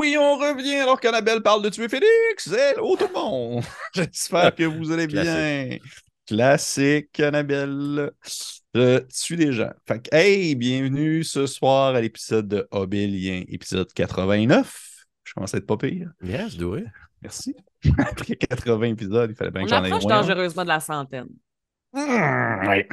oui, on revient alors qu'Annabelle parle de tuer Félix. Hello tout le monde. J'espère que vous allez bien. Classique, Annabelle. Je tue des gens. Fait que, hey, bienvenue ce soir à l'épisode de Obélien, épisode 89. Je commence à être pas pire. Yes, do it. Merci. Après 80 épisodes, il fallait bien On que j'en aie approche moins. dangereusement de la centaine. Mmh, ouais.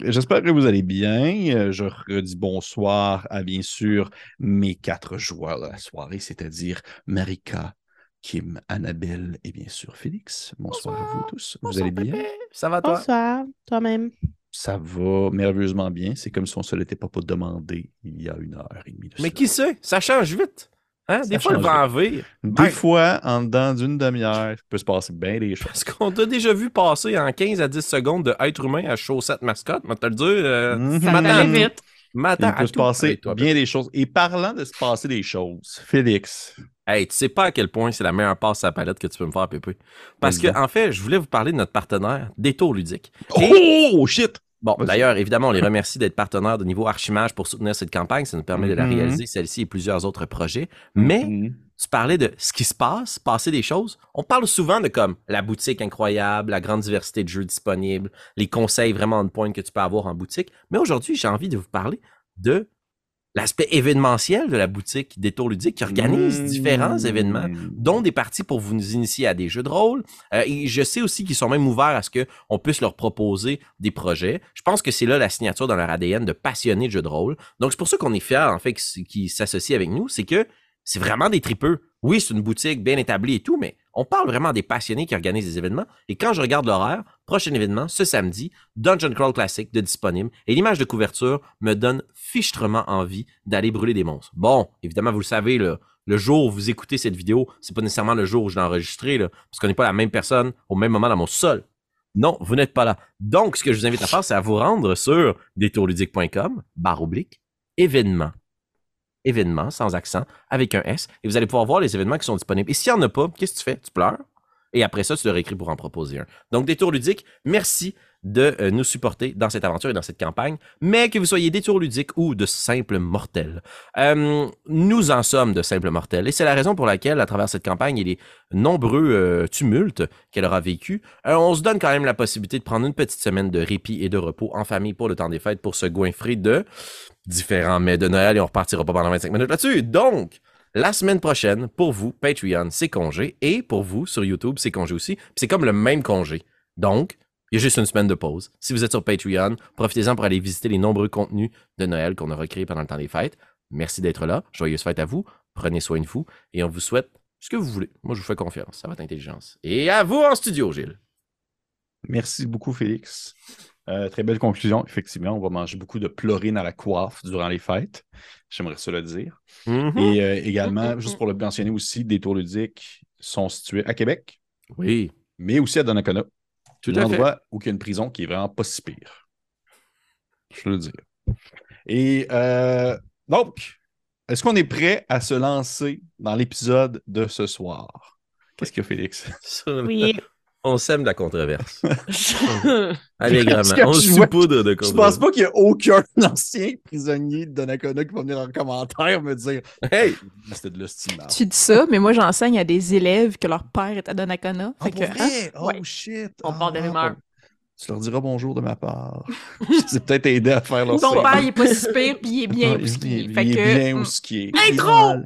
J'espère que vous allez bien. Euh, Je redis bonsoir à bien sûr mes quatre joueurs de la soirée, c'est-à-dire Marika, Kim, Annabelle et bien sûr Félix. Bonsoir, à vous tous. vous allez bien? Ça va, toi? Bonsoir, toi-même. Ça va merveilleusement bien. C'est comme si on se l'était pas, pas demandé il y a une heure et demie. de Mais cela. qui sait? Ça change vite. Hein? Ça Des fois, le vent vire. Des Ben- fois, en dedans d'une demi-heure, il peut se passer bien des choses. Parce qu'on t'a déjà vu passer en 15 à 10 secondes de être humain à chaussette mascotte. Mais te le dire, euh, Mhm. Ça Madame- allait vite. Il peut se passer toi, bien des choses. Et parlant de se passer des choses, Félix, Hey, tu sais pas à quel point c'est la meilleure passe à la palette que tu peux me faire, Pépé. Parce que, Vas-y. en fait, je voulais vous parler de notre partenaire, Détour Ludique. Et- Oh shit! Bon, d'ailleurs, évidemment, on les remercie d'être partenaires de niveau Archimage pour soutenir cette campagne. Ça nous permet de la Mhm. réaliser, celle-ci et plusieurs autres projets. Mais Mhm. tu parlais de ce qui se passe, passer des choses. On parle souvent de comme la boutique incroyable, la grande diversité de jeux disponibles, les conseils vraiment on point que tu peux avoir en boutique. Mais aujourd'hui, j'ai envie de vous parler de l'aspect événementiel de la boutique Détour Ludique qui organise Mmh. différents événements dont des parties pour vous initier à des jeux de rôle. Euh, et je sais aussi qu'ils sont même ouverts à ce qu'on puisse leur proposer des projets. Je pense que c'est là la signature dans leur ADN de passionnés de jeux de rôle. Donc, c'est pour ça qu'on est fiers, en fait, qu'ils qu'ils s'associent avec nous. C'est que c'est vraiment des tripeux. Oui, c'est une boutique bien établie et tout, mais on parle vraiment des passionnés qui organisent des événements. Et quand je regarde l'horaire, prochain événement, ce samedi, Dungeon Crawl Classic de disponible. Et l'image de couverture me donne fichtrement envie d'aller brûler des monstres. Bon, évidemment, vous le savez, là, le jour où vous écoutez cette vidéo, c'est pas nécessairement le jour où je l'ai enregistré, parce qu'on n'est pas la même personne au même moment dans mon sol. Non, vous n'êtes pas là. Donc, ce que je vous invite à faire, c'est à vous rendre sur détourludique.com, barre oblique, événements. Événements, sans accent, avec un S, et vous allez pouvoir voir les événements qui sont disponibles. Et s'il n'y en a pas, qu'est-ce que tu fais? Tu pleures? Et après ça, tu leur écris pour en proposer un. Donc, Détour Ludique, merci de euh, nous supporter dans cette aventure et dans cette campagne. Mais que vous soyez Détour Ludique ou de simples mortels, euh, nous en sommes de simples mortels. Et c'est la raison pour laquelle, à travers cette campagne et les nombreux euh, tumultes qu'elle aura vécu, on se donne quand même la possibilité de prendre une petite semaine de répit et de repos en famille pour le temps des fêtes pour se goinfrer de différents mets de Noël et on repartira pas pendant 25 minutes là-dessus. Donc, la semaine prochaine, pour vous, Patreon, c'est congé. Et pour vous, sur YouTube, c'est congé aussi. C'est comme le même congé. Donc, il y a juste une semaine de pause. Si vous êtes sur Patreon, profitez-en pour aller visiter les nombreux contenus de Noël qu'on aura créés pendant le temps des fêtes. Merci d'être là. Joyeuses fêtes à vous. Prenez soin de vous. Et on vous souhaite ce que vous voulez. Moi, je vous fais confiance. Ça va être intelligence. Et à vous en studio, Gilles. Merci beaucoup, Félix. Euh, très belle conclusion. Effectivement, on va manger beaucoup de plorine à la coiffe durant les fêtes. J'aimerais ça le dire. Mhm. Et euh, également, juste pour le mentionner aussi, des tours ludiques sont situés à Québec, Oui, mais aussi à Donnacona. tout un à fait. endroit où il y a une prison qui est vraiment pas si pire. Je le dire. Et euh, donc, est-ce qu'on est prêt à se lancer dans l'épisode de ce soir? Qu'est-ce qu'il y a, Félix? Oui. On sème de la controverse. Allègrement. On je vois- saupoudre de Je controverse. pense pas qu'il y a aucun ancien prisonnier de Donnacona qui va venir en commentaire me dire Hey! c'était de l'estimable. Tu dis ça, mais moi, j'enseigne à des élèves que leur père est à Donnacona. Ah, Fait que, hein, vrai? Oh Ouais. shit! On parle de Ah, rumeurs. Tu leur diras bonjour de ma part. C'est peut-être aider à faire leur Ton père, il est pas si pire, puis il est bien Ah, où il ce est qu'il est. bien- Fait il est que, bien où ce qui est. Intro!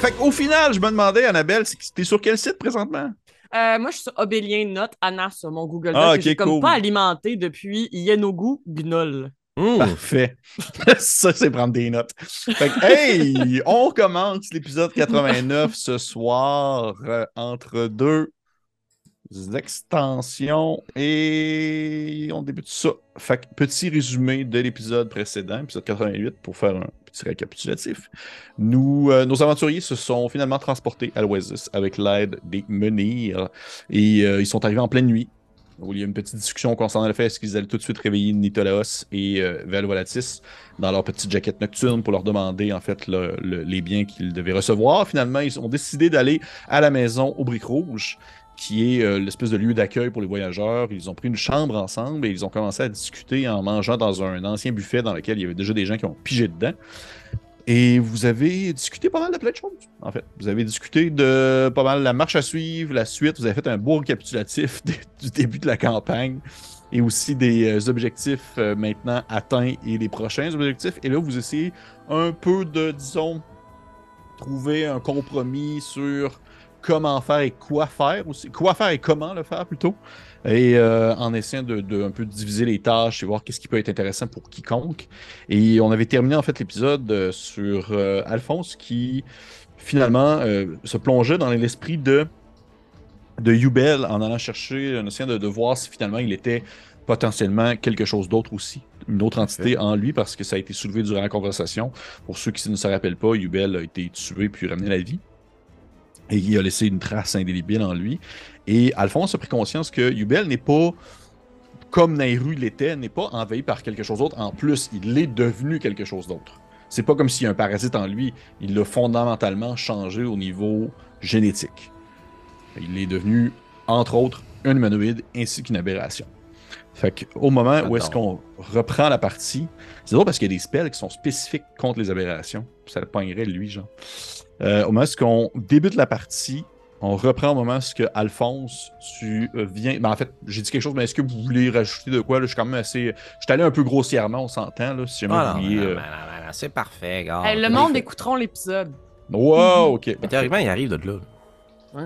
Fait au final, je me demandais, Annabelle, c'est que t'es sur quel site présentement? Euh, moi, je suis sur Obélien Note Anna sur mon Google Doc Ah, que ok, j'ai comme cool. pas alimenté depuis Yenogu Gnoll. Mmh. Parfait. ça, c'est prendre des notes. Fait que, hey, on commence l'épisode 89 ce soir euh, entre deux extensions et on débute ça. Petit résumé de l'épisode précédent, épisode 88, pour faire un petit récapitulatif. Nous, euh, nos aventuriers se sont finalement transportés à l'Oasis avec l'aide des menhirs et euh, ils sont arrivés en pleine nuit. Où il y a une petite discussion concernant le fait qu'ils allaient tout de suite réveiller Nitolaos et euh, Valvolatis dans leur petite jaquette nocturne pour leur demander en fait le- le- les biens qu'ils devaient recevoir. Finalement, ils ont décidé d'aller à la maison au Briques Rouge qui est euh, l'espèce de lieu d'accueil pour les voyageurs. Ils ont pris une chambre ensemble et ils ont commencé à discuter en mangeant dans un ancien buffet dans lequel il y avait déjà des gens qui ont pigé dedans. Et vous avez discuté pas mal de plein de choses, en fait. Vous avez discuté de pas mal la marche à suivre, la suite. Vous avez fait un beau récapitulatif du début de la campagne et aussi des euh, objectifs euh, maintenant atteints et les prochains objectifs. Et là, vous essayez un peu de, disons, trouver un compromis sur comment faire et quoi faire aussi. Quoi faire et comment le faire plutôt. Et euh, en essayant de, de un peu diviser les tâches et voir qu'est-ce qui peut être intéressant pour quiconque. Et on avait terminé en fait l'épisode euh, sur euh, Alphonse qui finalement euh, se plongeait dans l'esprit de de Yubel en allant chercher, en essayant de, de voir si finalement il était potentiellement quelque chose d'autre aussi, une autre entité en lui, parce que ça a été soulevé durant la conversation. Pour ceux qui ne se rappellent pas, Yubel a été tué puis ramené à la vie. Et il a laissé une trace indélébile en lui. Et Alphonse a pris conscience que Yubel n'est pas comme Nairu l'était, n'est pas envahi par quelque chose d'autre. En plus, il est devenu quelque chose d'autre. C'est pas comme s'il y a un parasite en lui. Il l'a fondamentalement changé au niveau génétique. Il est devenu, entre autres, un humanoïde ainsi qu'une aberration. Fait au moment où est-ce qu'on reprend la partie, c'est drôle parce qu'il y a des spells qui sont spécifiques contre les aberrations. Ça le pognerait lui, genre. Euh, au moment où est-ce qu'on débute la partie, on reprend au moment où Alphonse, tu viens. Ben, en fait, j'ai dit quelque chose, mais est-ce que vous voulez rajouter de quoi? Là, je suis quand même assez. Je suis allé un peu grossièrement, on s'entend, là, si jamais Ah, vous euh, non, non, non, c'est parfait, gars. Hey, le monde fait- écouteront l'épisode. Wow, ok. Mais théoriquement, il arrive de là.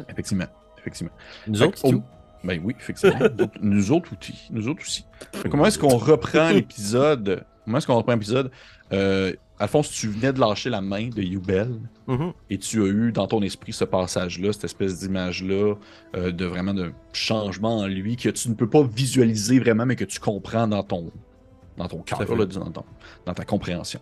Effectivement. Effectivement. Nous Fait autres, tout. Ben oui, effectivement. Nous autres- nous autres aussi. Nous autres aussi. Comment est-ce qu'on reprend l'épisode? Comment est-ce qu'on reprend l'épisode? Euh, Alphonse, tu venais de lâcher la main de Yubel Mhm. et tu as eu dans ton esprit ce passage-là, cette espèce d'image-là, euh, de vraiment de changement en lui que tu ne peux pas visualiser vraiment, mais que tu comprends dans ton, dans ton cœur, dans, ton- dans ta compréhension.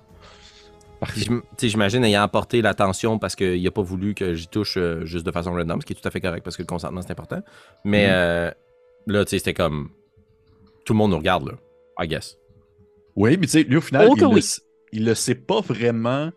J'imagine ayant apporté l'attention parce qu'il n'a pas voulu que j'y touche euh, juste de façon random, ce qui est tout à fait correct parce que le consentement c'est important. Mais Mhm. euh, là, tu sais, c'était comme. Tout le monde nous regarde, là. I guess. Oui, mais tu sais, lui, au final, Oh il, que le, oui. s- il le sait pas vraiment.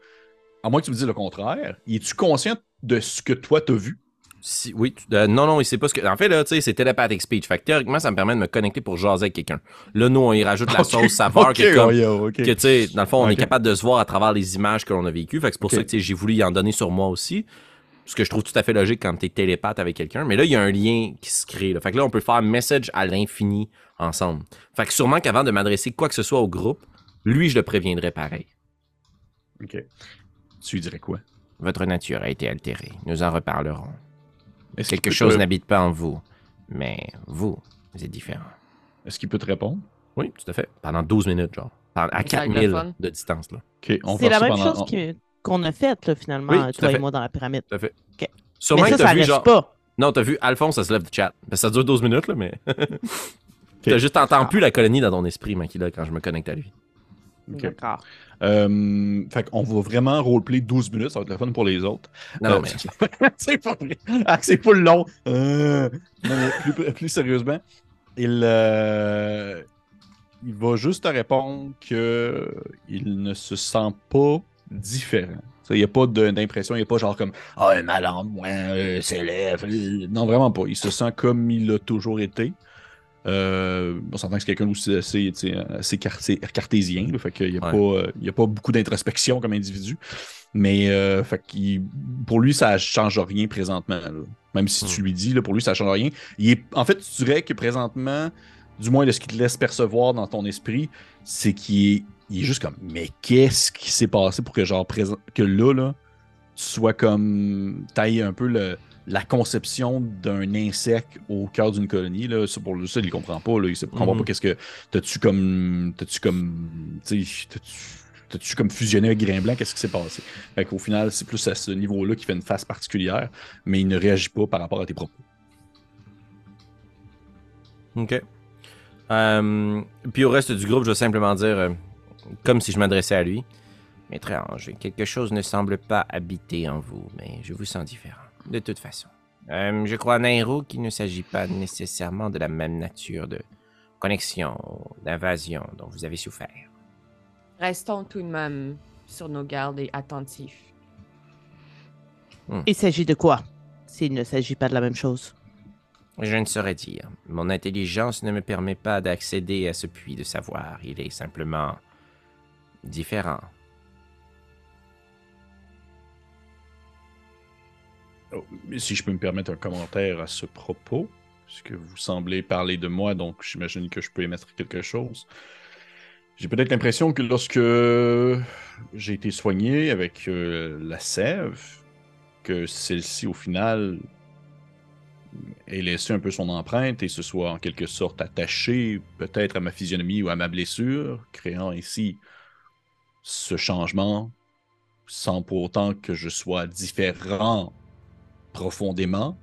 À moins que tu me dises le contraire. Es-tu conscient de ce que toi t'as vu? Si, oui, euh, non, non, il sait pas ce que. En fait, là, tu sais, c'est télépathic speech. Fait que théoriquement, ça me permet de me connecter pour jaser avec quelqu'un. Là, nous, on y rajoute la Ok, sauce saveur que, comme, ouais, ok. que, tu sais, dans le fond, on est capable de se voir à travers les images que l'on a vécues. Fait que c'est pour ça que, j'ai voulu y en donner sur moi aussi. Ce que je trouve tout à fait logique quand t'es télépathe avec quelqu'un. Mais là, il y a un lien qui se crée. Là. Fait que là, on peut faire message à l'infini ensemble. Fait que sûrement qu'avant de m'adresser quoi que ce soit au groupe, lui, je le préviendrais pareil. Ok. Tu lui dirais quoi? Votre nature a été altérée. Nous en reparlerons. Est-ce Quelque chose te- n'habite pas en vous. Mais vous, vous êtes différent. Est-ce qu'il peut te répondre? Oui, tout à fait. Pendant 12 minutes, genre. À C'est 4000 anglophone. de distance, là. Ok, on C'est la même pendant- chose qu'on a faite, là, finalement, Oui, toi fait. et moi, dans la pyramide. Tout à fait. Ok. Sûrement mais ça, que t'as ça vu, genre... pas. Non, t'as vu Alphonse, ça se lève du chat. Ben, ça dure 12 minutes, là, mais... T'as juste entendu plus la colonie dans ton esprit, Makila, quand je me connecte à lui. Ok. D'accord. Euh, fait qu'on va vraiment roleplay 12 minutes, ça va être le fun pour les autres. Non, non, Euh, mais... c'est pas vrai. Ah, c'est pas long. Euh, non, mais plus, plus sérieusement, il, euh, il va juste te répondre que il ne se sent pas différent. Il n'y a pas d'impression, il n'y a pas genre comme Ah, un malade, moi, euh, s'élève. Euh, Non, vraiment pas. Il se sent comme il a toujours été. Euh, on s'entend que c'est quelqu'un aussi assez, assez carté- cartésien. Là, fait qu'il n'y a, Ouais. euh, a pas beaucoup d'introspection comme individu. Mais euh, fait pour lui, ça change rien présentement. là. Même si tu Hmm. lui dis, là, pour lui, ça change rien. Il est, en fait, tu dirais que présentement, du moins de ce qu'il te laisse percevoir dans ton esprit, c'est qu'il est, il est juste comme Mais qu'est-ce qui s'est passé pour que genre présent, que là, là, tu sois comme tailler un peu le, la conception d'un insecte au cœur d'une colonie. Là. Ça, pour ça, il comprend pas. Là. Il ne comprend Mhm. pas qu'est-ce que. T'as-tu comme. T'as-tu comme. T'as-tu- comme fusionné avec Grain Blanc? Qu'est-ce qui s'est passé? Fait qu'au final, c'est plus à ce niveau-là qu'il fait une face particulière, mais il ne réagit pas par rapport à tes propos. Ok. Euh, puis au reste du groupe, je vais simplement dire, euh, comme si je m'adressais à lui. Étrange, quelque chose ne semble pas habiter en vous, mais je vous sens différent. De toute façon. Euh, je crois, Nairo, qu'il ne s'agit pas nécessairement de la même nature de connexion, d'invasion dont vous avez souffert. Restons tout de même sur nos gardes et attentifs. Il s'agit de quoi S'il ne s'agit pas de la même chose? Je ne saurais dire. Mon intelligence ne me permet pas d'accéder à ce puits de savoir. Il est simplement différent. Oh, si je peux me permettre un commentaire à ce propos, puisque vous semblez parler de moi, donc j'imagine que je peux émettre quelque chose. J'ai peut-être l'impression que lorsque j'ai été soigné avec euh, la sève, que celle-ci, au final, ait laissé un peu son empreinte et se soit en quelque sorte attachée peut-être à ma physionomie ou à ma blessure, créant ainsi ce changement sans pour autant que je sois différent profondément.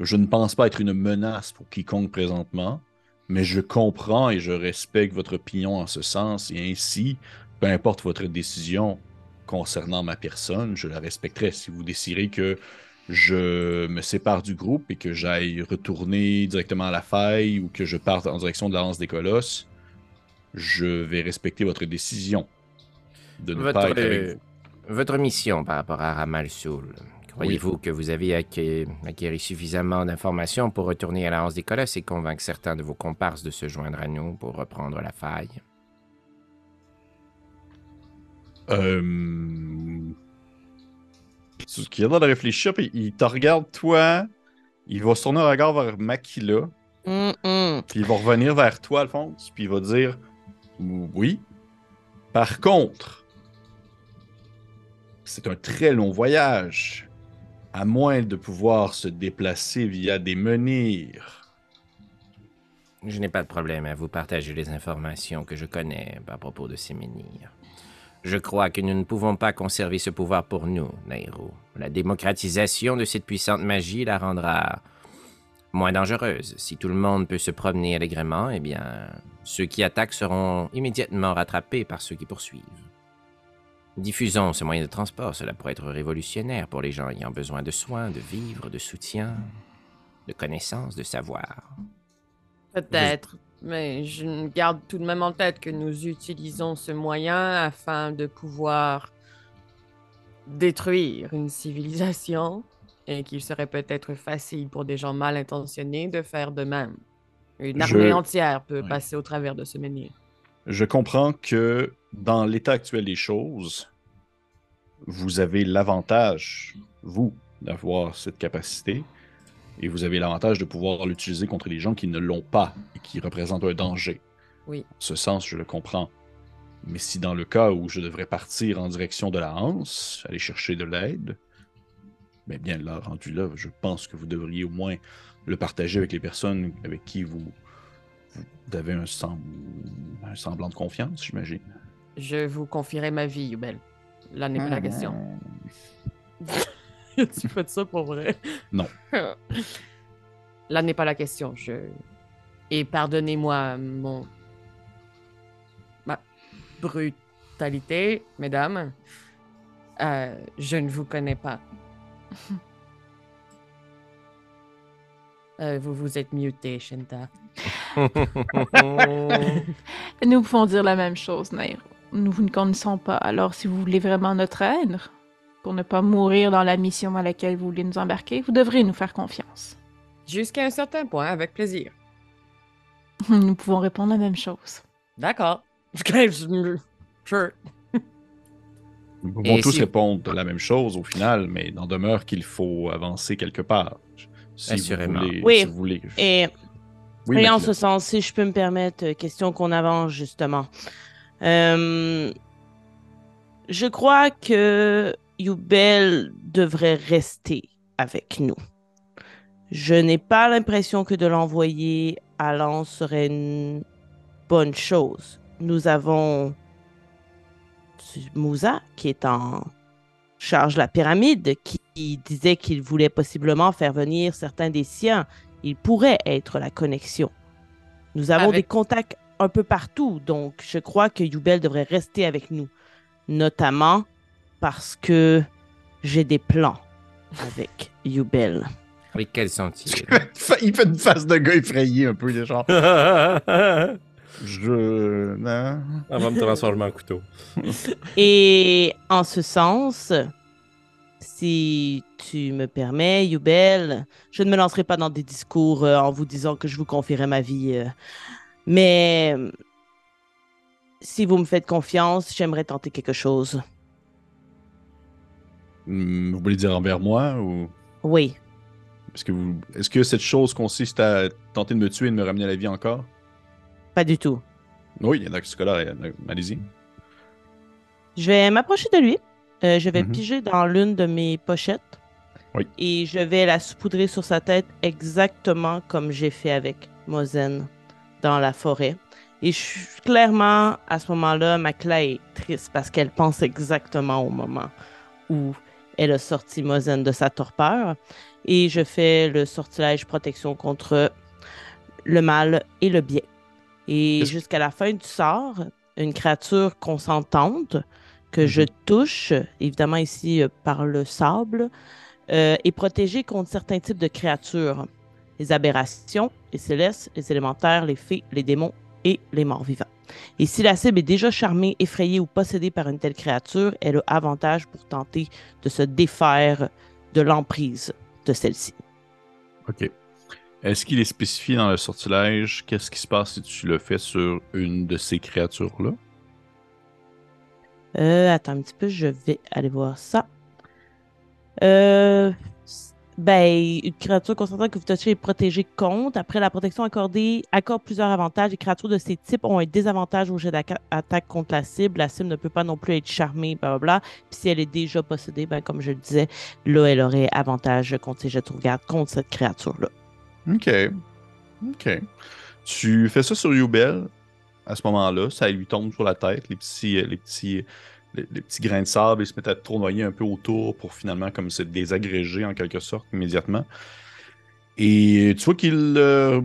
Je ne pense pas être une menace pour quiconque présentement, mais je comprends et je respecte votre opinion en ce sens, et ainsi, peu importe votre décision concernant ma personne, je la respecterai. Si vous décidez que je me sépare du groupe et que j'aille retourner directement à la faille ou que je parte en direction de la lance des colosses, je vais respecter votre décision de ne Votre, pas être avec euh, vous. votre mission par rapport à Ramal Soul, croyez-vous que vous avez acquis, acquéri suffisamment d'informations pour retourner à la Hanse des Colosses et convaincre certains de vos comparses de se joindre à nous pour reprendre la faille? Euh... Ce qu'il a l'air de réfléchir, puis il te regarde toi, il va se tourner un regard vers Makila, puis il va revenir vers toi, Alphonse, puis il va dire Oui. Par contre, c'est un très long voyage. À moins de pouvoir se déplacer via des menhirs. Je n'ai pas de problème à vous partager les informations que je connais à propos de ces menhirs. Je crois que nous ne pouvons pas conserver ce pouvoir pour nous, Nairo. La démocratisation de cette puissante magie la rendra moins dangereuse. Si tout le monde peut se promener allègrement, eh bien, ceux qui attaquent seront immédiatement rattrapés par ceux qui poursuivent. Diffusons ce moyen de transport, cela pourrait être révolutionnaire pour les gens ayant besoin de soins, de vivres, de soutien, de connaissances, de savoir. Peut-être, mais je garde tout de même en tête que nous utilisons ce moyen afin de pouvoir détruire une civilisation et qu'il serait peut-être facile pour des gens mal intentionnés de faire de même. Une Je- armée entière peut passer au travers de ce menhir. Je comprends que dans l'état actuel des choses, vous avez l'avantage, vous, d'avoir cette capacité, et vous avez l'avantage de pouvoir l'utiliser contre les gens qui ne l'ont pas et qui représentent un danger. Oui. En ce sens, je le comprends. Mais si dans le cas où je devrais partir en direction de la Hanse, aller chercher de l'aide, ben bien là, rendu là, je pense que vous devriez au moins le partager avec les personnes avec qui vous, vous avez un, sem- un semblant de confiance, j'imagine. Je vous confierai ma vie, Yubel. Là n'est pas la question. tu fais ça pour vrai? Non. Là n'est pas la question. Je... Et pardonnez-moi mon... ma brutalité, mesdames. Euh, je ne vous connais pas. Euh, vous vous êtes muté, Shinta. Nous pouvons dire la même chose, Nair. Nous vous ne connaissons pas, alors si vous voulez vraiment notre aide, pour ne pas mourir dans la mission dans laquelle vous voulez nous embarquer, vous devrez nous faire confiance. Jusqu'à un certain point, avec plaisir. Nous pouvons répondre la même chose. D'accord. Sure. Nous pouvons Et tous si- répondre la même chose au final, mais il en demeure qu'il faut avancer quelque part. Si Assurément. Vous voulez, Oui. si vous voulez. Et Oui, Et en ce sens, si je peux me permettre, euh, question qu'on avance justement. Euh, je crois que Yubel devrait rester avec nous. Je n'ai pas l'impression que de l'envoyer à Lens serait une bonne chose. Nous avons Moussa qui est en charge la pyramide, qui disait qu'il voulait possiblement faire venir certains des siens il pourrait être la connexion Nous avons Avec- des contacts un peu partout, donc je crois que Yubel devrait rester avec nous. Notamment parce que j'ai des plans avec Yubel. Oui, quels sont-ils? Il fait une face de gars effrayé un peu, genre. Je. Non. va me transformer en couteau. Et en ce sens, si tu me permets, Yubel, je ne me lancerai pas dans des discours euh, en vous disant que je vous confierai ma vie. euh, mais si vous me faites confiance, j'aimerais tenter quelque chose. Hmm, Vous voulez dire envers moi ou? Oui. Est-ce que, vous... Est-ce que cette chose consiste à tenter de me tuer et de me ramener à la vie encore? Pas du tout. Oui, dans ce cas-là, euh, allez-y. Je vais m'approcher de lui. Euh, je vais Mhm. piger dans l'une de mes pochettes. Oui. Et je vais la saupoudrer sur sa tête exactement comme j'ai fait avec Mozen dans la forêt. Et je suis clairement, à ce moment-là, Macla est triste parce qu'elle pense exactement au moment où elle a sorti Mozen de sa torpeur. Et je fais le sortilège protection contre le mal et le bien. Et jusqu'à la fin du sort, une créature consentante que Mhm. je touche, évidemment ici euh, par le sable, euh, est protégée contre certains types de créatures. Les aberrations, les célestes, les élémentaires, les fées, les démons et les morts vivants. Et si la cible est déjà charmée, effrayée ou possédée par une telle créature, elle a avantage pour tenter de se défaire de l'emprise de celle-ci. OK. Est-ce qu'il est spécifié dans le sortilège? Qu'est-ce qui se passe si tu le fais sur une de ces créatures-là? Euh, attends un petit peu, je vais aller voir ça. Euh, ben, une créature consentante que vous touchez est protégée contre. Après la protection accordée, accorde plusieurs avantages. Les créatures de ces types ont un désavantage au jet d'attaque contre la cible. La cible ne peut pas non plus être charmée, blablabla. Puis si elle est déjà possédée, ben, comme je le disais, là, elle aurait avantage contre ses jets de contre cette créature-là. OK. OK. Tu fais ça sur Yubel. À ce moment-là, ça lui tombe sur la tête, les petits, euh, les petits, les, les petits grains de sable, ils se mettent à tournoyer un peu autour pour finalement comme se désagréger en quelque sorte immédiatement. Et tu vois qu'il... euh,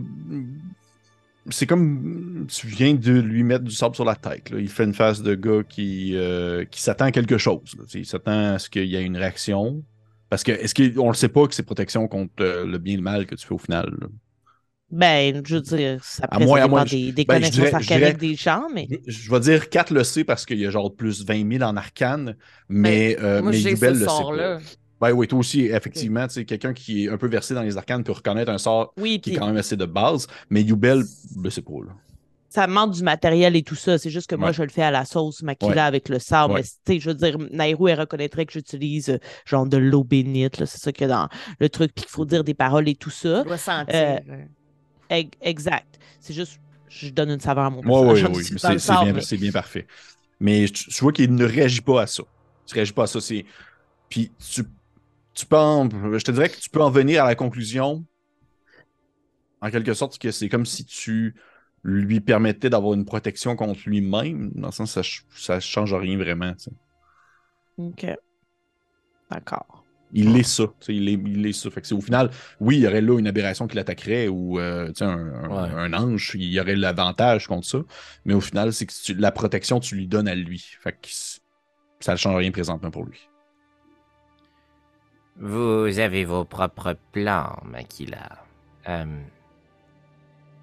c'est comme tu viens de lui mettre du sable sur la tête. là. Il fait une face de gars qui, euh, qui s'attend à quelque chose. Il s'attend à ce qu'il y ait une réaction. Parce que est-ce qu'on le sait pas que c'est protection contre euh, le bien et le mal que tu fais au final? là? Ben, je veux dire, ça, moins- dépend des, des ben, je connaissances dirais- je arcaniques dirais- des gens, mais... Je, je vais dire 4 le sait parce qu'il y a genre plus 20 000 en arcane, mais, euh, Moi, mais Yubel ce le sait sort-là. pas. Ben oui, toi aussi, effectivement, tu sais, quelqu'un qui est un peu versé dans les arcanes peut reconnaître un sort Oui, qui est quand même assez de base, mais Yubel le sait pas. Là. Ça manque du matériel et tout ça. C'est juste que moi, je le fais à la sauce maquilla Ouais. avec le sable. Ouais. Mais, tu sais, je veux dire, Nairou, elle reconnaîtrait que j'utilise euh, genre de l'eau bénite. là. C'est ça qu'il y a dans le truc. Puis qu'il faut dire des paroles et tout ça. Euh, Eg- Exact. C'est juste, je donne une saveur à mon Oui, personnage. oui, oui, le c'est bien, mais- c'est bien parfait. Mais tu, tu vois qu'il ne réagit pas à ça. Tu réagis pas à ça. c'est- Puis tu, tu peux en- je te dirais que tu peux en venir à la conclusion, en quelque sorte, que c'est comme si tu lui permettais d'avoir une protection contre lui-même. Dans le sens, ça, ça change rien vraiment. OK. D'accord. Il est ça. tu sais, Il est, il est ça. Fait que c'est au final, oui, il y aurait là une aberration qui l'attaquerait ou euh, tu sais, un, un- Ouais. un ange, il y aurait l'avantage contre ça. Mais au final, c'est que tu- la protection, tu lui donnes à lui. Fait que ça ne change rien présentement pour lui. Vous avez vos propres plans, Makila. Euh,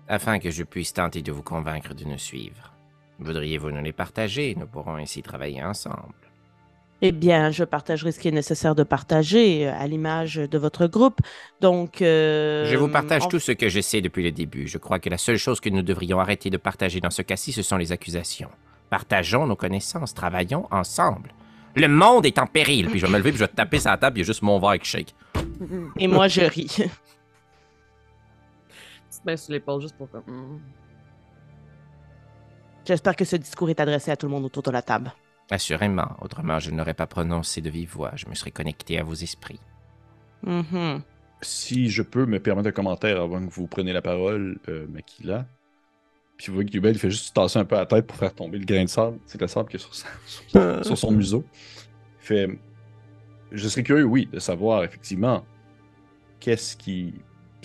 afin que je puisse tenter de vous convaincre de nous suivre. Voudriez-vous nous les partager? Nous pourrons ainsi travailler ensemble. Eh bien, je partagerai ce qui est nécessaire de partager euh, à l'image de votre groupe. Donc. euh, je vous partage tout ce que je sais depuis le début. Je crois que la seule chose que nous devrions arrêter de partager dans ce cas-ci, ce sont les accusations. Partageons nos connaissances, travaillons ensemble. Le monde est en péril. Puis je vais me lever, puis je vais taper sur la table, il y a juste mon verre qui shake. Et moi, je ris. Te mets sur l'épaule juste pour comme. hmm. J'espère que ce discours est adressé à tout le monde autour de la table. Assurément, autrement je ne l'aurais pas prononcé de vive voix, je me serais connecté à vos esprits. Mhm. Si je peux me permettre un commentaire avant que vous preniez la parole, euh, Makila. Puis vous voyez que Yubel, fait juste se tasser un peu la tête pour faire tomber le grain de sable. C'est le sable qui est sur, sa- sur- sur son museau. Il fait Je serais curieux, oui, de savoir effectivement qu'est-ce qui.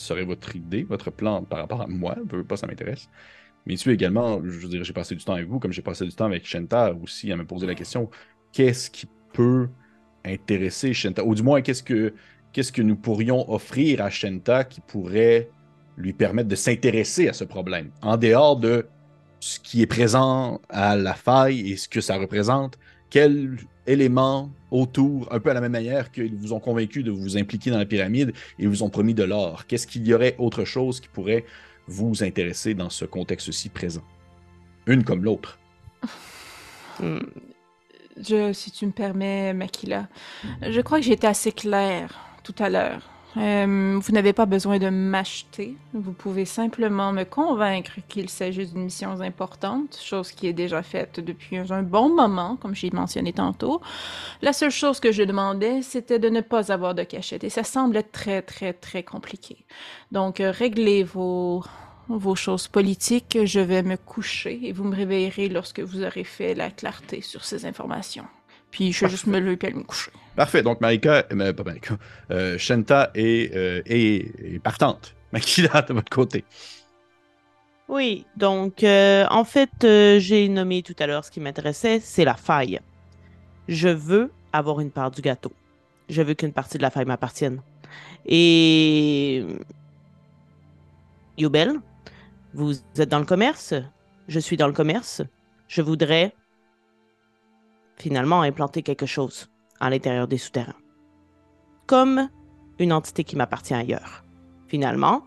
Serait votre idée, votre plan par rapport à moi, pas, ça m'intéresse. Mais tu également, je dire, j'ai passé du temps avec vous, comme j'ai passé du temps avec Shenta aussi, à me poser la question qu'est-ce qui peut intéresser Shenta? Ou du moins, qu'est-ce que, qu'est-ce que nous pourrions offrir à Shenta qui pourrait lui permettre de s'intéresser à ce problème, en dehors de ce qui est présent à la faille et ce que ça représente, quel élément autour, un peu à la même manière qu'ils vous ont convaincu de vous impliquer dans la pyramide et vous ont promis de l'or. Qu'est-ce qu'il y aurait autre chose qui pourrait vous intéresser dans ce contexte-ci présent? Une comme l'autre. Hmm. Je, si tu me permets, Makila, je crois que j'ai été assez clair tout à l'heure. Euh, vous n'avez pas besoin de m'acheter. Vous pouvez simplement me convaincre qu'il s'agit d'une mission importante, chose qui est déjà faite depuis un bon moment, comme j'ai mentionné tantôt. La seule chose que je demandais, c'était de ne pas avoir de cachette, et ça semble très, très, très compliqué. Donc, euh, réglez vos choses politiques, je vais me coucher, et vous me réveillerez lorsque vous aurez fait la clarté sur ces informations. Puis je vais juste me lever et aller me coucher. Parfait. Donc, Marika, euh, pas Marika, euh, Shenta est, euh, est, est, partante. Makila, de votre côté. Oui, donc, euh, en fait, euh, j'ai nommé tout à l'heure ce qui m'intéressait, c'est la faille. Je veux avoir une part du gâteau. Je veux qu'une partie de la faille m'appartienne. Et. Youbel, vous êtes dans le commerce? Je suis dans le commerce. Je voudrais finalement implanter quelque chose à l'intérieur des souterrains. Comme une entité qui m'appartient ailleurs. Finalement,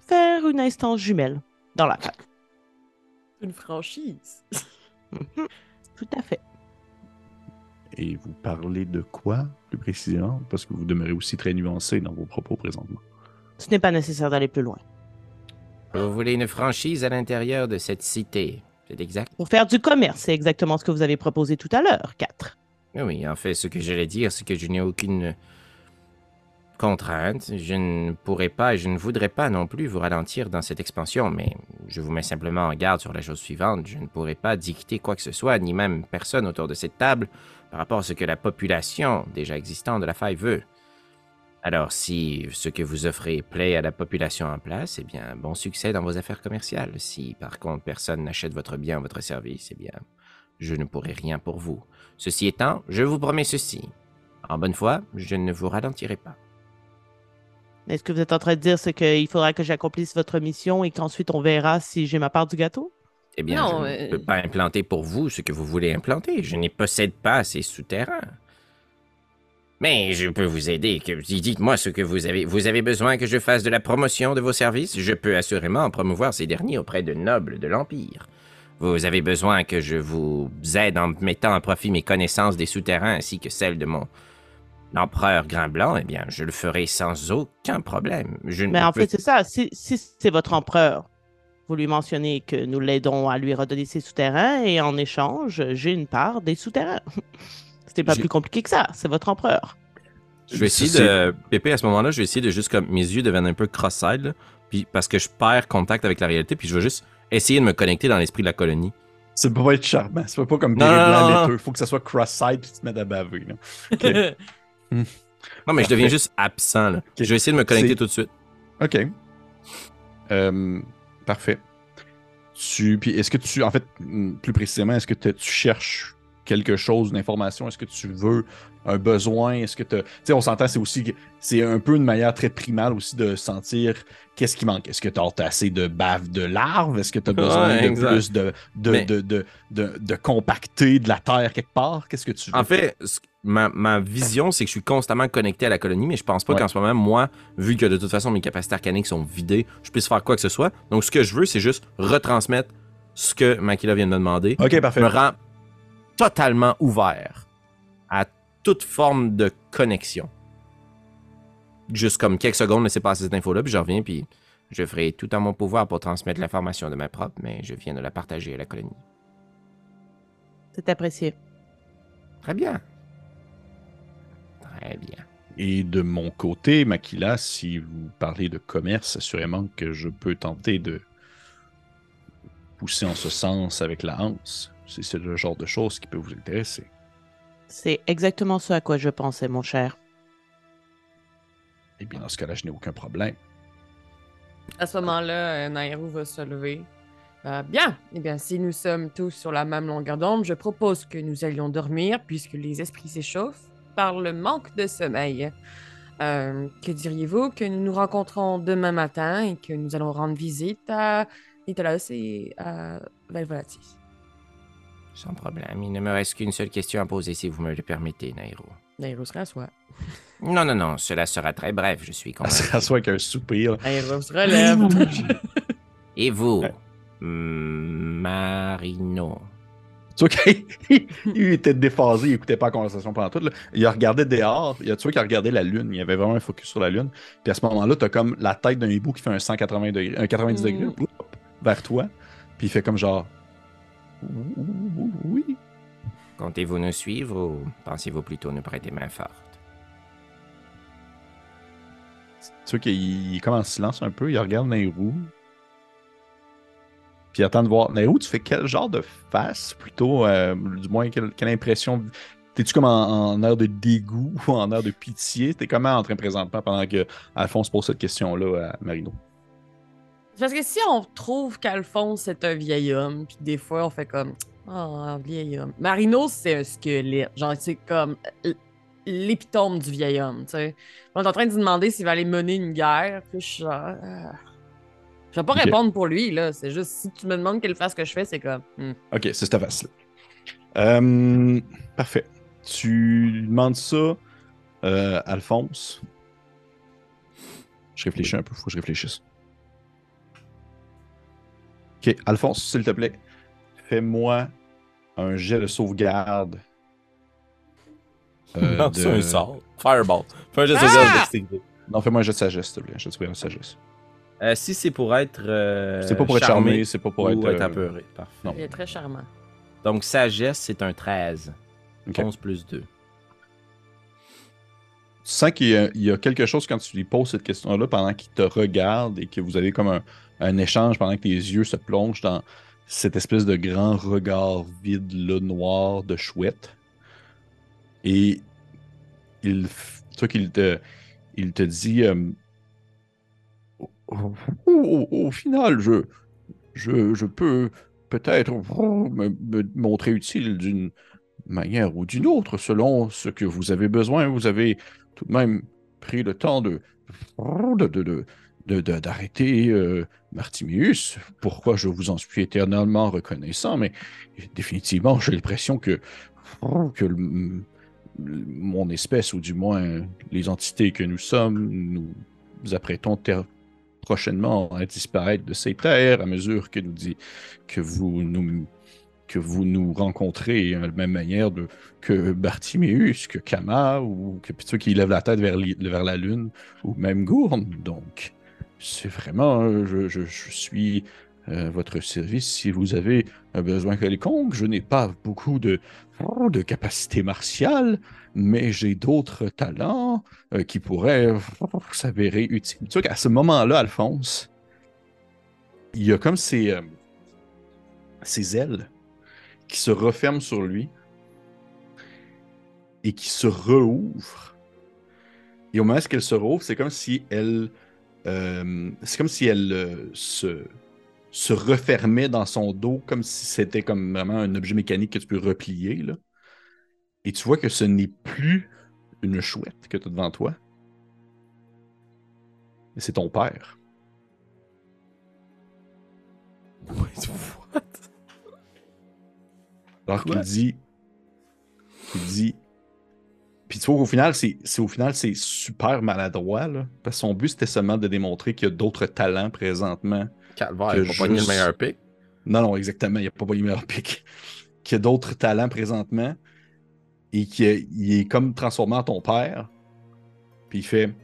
faire une instance jumelle dans la fac. Une franchise. Mhm. Tout à fait. Et vous parlez de quoi, plus précisément? Parce que vous demeurez aussi très nuancé dans vos propos présentement. Ce n'est pas nécessaire d'aller plus loin. Vous voulez une franchise à l'intérieur de cette cité, c'est exact? Pour faire du commerce, c'est exactement ce que vous avez proposé tout à l'heure, 4. Oui, en fait, ce que j'allais dire, c'est que je n'ai aucune contrainte. Je ne pourrais pas et je ne voudrais pas non plus vous ralentir dans cette expansion, mais je vous mets simplement en garde sur la chose suivante. Je ne pourrais pas dicter quoi que ce soit, ni même personne autour de cette table, par rapport à ce que la population déjà existante de la faille veut. Alors, si ce que vous offrez plaît à la population en place, eh bien, bon succès dans vos affaires commerciales. Si, par contre, personne n'achète votre bien ou votre service, eh bien, je ne pourrai rien pour vous. Ceci étant, je vous promets ceci. En bonne foi, je ne vous ralentirai pas. Est-ce que vous êtes en train de dire c'est qu'il faudra que j'accomplisse votre mission et qu'ensuite on verra si j'ai ma part du gâteau? Eh bien, Non, je euh, ne peux pas implanter pour vous ce que vous voulez implanter. Je n'y possède pas ces souterrains. Mais je peux vous aider. Dites-moi ce que vous avez. Vous avez besoin que je fasse de la promotion de vos services? Je peux assurément promouvoir ces derniers auprès de nobles de l'Empire. Vous avez besoin que je vous aide en mettant à profit mes connaissances des souterrains ainsi que celles de mon empereur Grain Blanc, eh bien, je le ferai sans aucun problème. Je Mais en peux- fait, c'est ça. Si, si c'est votre empereur, vous lui mentionnez que nous l'aidons à lui redonner ses souterrains et en échange, j'ai une part des souterrains. C'était pas plus compliqué que ça. C'est votre empereur. Je vais essayer C'est- de. Pépé, à ce moment-là, je vais essayer de juste comme. Mes yeux deviennent un peu cross-side, là, puis parce que je perds contact avec la réalité, puis je vais juste essayer de me connecter dans l'esprit de la colonie. Ça peut pas être charmant. Ça peut pas comme Non, Péril non, Blanc non, non. laiteux. Faut que ça soit cross-side puis tu te mettes à baver. là. Non, mais je deviens juste absent, là. Je vais essayer de me connecter C'est- tout de suite. OK. Euh, parfait. Tu, puis est-ce que tu, en fait, plus précisément, est-ce que tu cherches quelque chose, une information? Est-ce que tu veux un besoin? Est-ce que tu sais, on s'entend, c'est aussi, c'est un peu une manière très primale aussi de sentir qu'est-ce qui manque. Est-ce que tu as assez de bave de larves? Est-ce que tu as besoin Ouais, de exact. plus de, de, Mais- de, de, compacter de la terre quelque part? Qu'est-ce que tu veux? En fait, ma, ma vision, c'est que je suis constamment connecté à la colonie, mais je pense pas Ouais. qu'en ce moment, moi, vu que de toute façon mes capacités arcaniques sont vidées, je puisse faire quoi que ce soit. Donc, ce que je veux, c'est juste retransmettre ce que Makila vient de me demander. OK, parfait. me rend totalement ouvert à toute forme de connexion. Juste comme quelques secondes, laissez passer cette info-là, puis je reviens, puis je ferai tout en mon pouvoir pour transmettre l'information de ma propre, mais je viens de la partager à la colonie. C'est apprécié. Très bien. Très bien. Et de mon côté, Makila, si vous parlez de commerce, assurément que je peux tenter de pousser en ce sens avec la Hanse. Si c'est le genre de choses qui peut vous intéresser. C'est exactement ce à quoi je pensais, mon cher. Eh bien, dans ce cas-là, je n'ai aucun problème. À ce moment-là, euh, Nairou va se lever. Euh, bien, eh bien, si nous sommes tous sur la même longueur d'onde, je propose que nous allions dormir puisque les esprits s'échauffent par le manque de sommeil. Euh, que diriez-vous? Que nous nous rencontrons demain matin et que nous allons rendre visite à Nitalos et à Valvolatis? Sans problème. Il ne me reste qu'une seule question à poser si vous me le permettez, Nairo. Nairou se rassoit. Non, non, non, cela sera très bref, je suis Elle convaincu. se rassoit avec un soupir. Nairou se relève. Et vous, Ouais. Marino? Tu vois qu'il il était déphasé, il écoutait pas la conversation pendant tout. là. Il a regardé dehors, il a, tu vois qu'il a regardé la lune, il avait vraiment un focus sur la lune. Puis à ce moment-là, tu as comme la tête d'un hibou qui fait un 180 degrés, un 90 Mm. degrés vers toi. Puis il fait comme genre. Oui. Comptez-vous nous suivre ou pensez-vous plutôt nous prêter main forte? Tu vois qu'il il est comme en silence un peu, il regarde Nairou. Puis il attend de voir. Nairou, tu fais quel genre de face plutôt euh, Du moins, quelle, quelle impression? T'es-tu comme en, en air de dégoût ou en air de pitié? T'es comment en train présentement pendant que Alphonse pose cette question-là à Marino? Parce que si on trouve qu'Alphonse est un vieil homme, puis des fois on fait comme Oh, un vieil homme. Marino, c'est un squelette. Genre, c'est comme l- l'épitome du vieil homme, tu sais. On est en train de se demander s'il va aller mener une guerre, puis je suis genre. ah. Je vais pas répondre pour lui, là. C'est juste, si tu me demandes quelle face que je fais, c'est comme. hmm. Ok, c'est cette face-là. Euh, parfait. Tu demandes ça, euh, Alphonse? Je réfléchis un peu, faut que je réfléchisse. Ok, Alphonse, s'il te plaît, fais-moi un jet de sauvegarde. euh, non, de- c'est un sort. Fireball. Fais un geste de Ah! sauvegarde. Non, fais-moi un jet de sagesse, s'il te plaît. Un jet de sauvegarde de sagesse. Euh, si c'est pour être. euh, c'est pas pour être charmé, c'est pas pour ou être. être apeuré. Parfait. Non. Il est très charmant. Donc, sagesse, c'est un 13. Ok. 11 plus 2. Tu sens qu'il y, y a quelque chose quand tu lui poses cette question-là pendant qu'il te regarde et que vous avez comme un, un échange pendant que tes yeux se plongent dans cette espèce de grand regard vide, là, noir de chouette. Et il, vois qu'il te, il te dit euh, au, final, je, je, je peux peut-être me, montrer utile d'une manière ou d'une autre, selon ce que vous avez besoin. Vous avez tout de même pris le temps de- de- de- de- de- d'arrêter euh. Pourquoi je vous en suis éternellement reconnaissant, mais définitivement, j'ai l'impression que, que mon espèce, ou du moins les entités que nous sommes, nous nous apprêtons prochainement à disparaître de ces terres à mesure que nous dit que vous nous que nous rencontrez hein, de la même manière de, que Bartiméus, que Kama, ou que vois qui lève la tête vers, vers la lune, ou même Gourne. Donc, c'est vraiment, euh, je, suis à votre service si vous avez un besoin quelconque. Je n'ai pas beaucoup de, de capacité martiale, mais j'ai d'autres talents euh, qui pourraient s'avérer utiles. Tu vois qu'à ce moment-là, Alphonse, il y a comme euh, ces ailes qui se referment sur lui et qui se rouvrent. Et au moment où elle se rouvre, c'est comme si elle, euh, c'est comme si elle euh, se, se refermait dans son dos, comme si c'était comme vraiment un objet mécanique que tu peux replier. Là. Et tu vois que ce n'est plus une chouette que tu as devant toi. Mais c'est ton père. What? Alors qu'il dit. Il dit. Puis tu vois qu'au final, c'est au final, c'est super maladroit, là. Parce que son but, c'était seulement de démontrer qu'il y a d'autres talents présentement. Calvaire, il va pas le juste- meilleur pick. Non, non, exactement. Il n'y a pas le meilleur pic. Qu'il y a d'autres talents présentement. Et qu'il est- comme transformé en ton père. Puis il fait.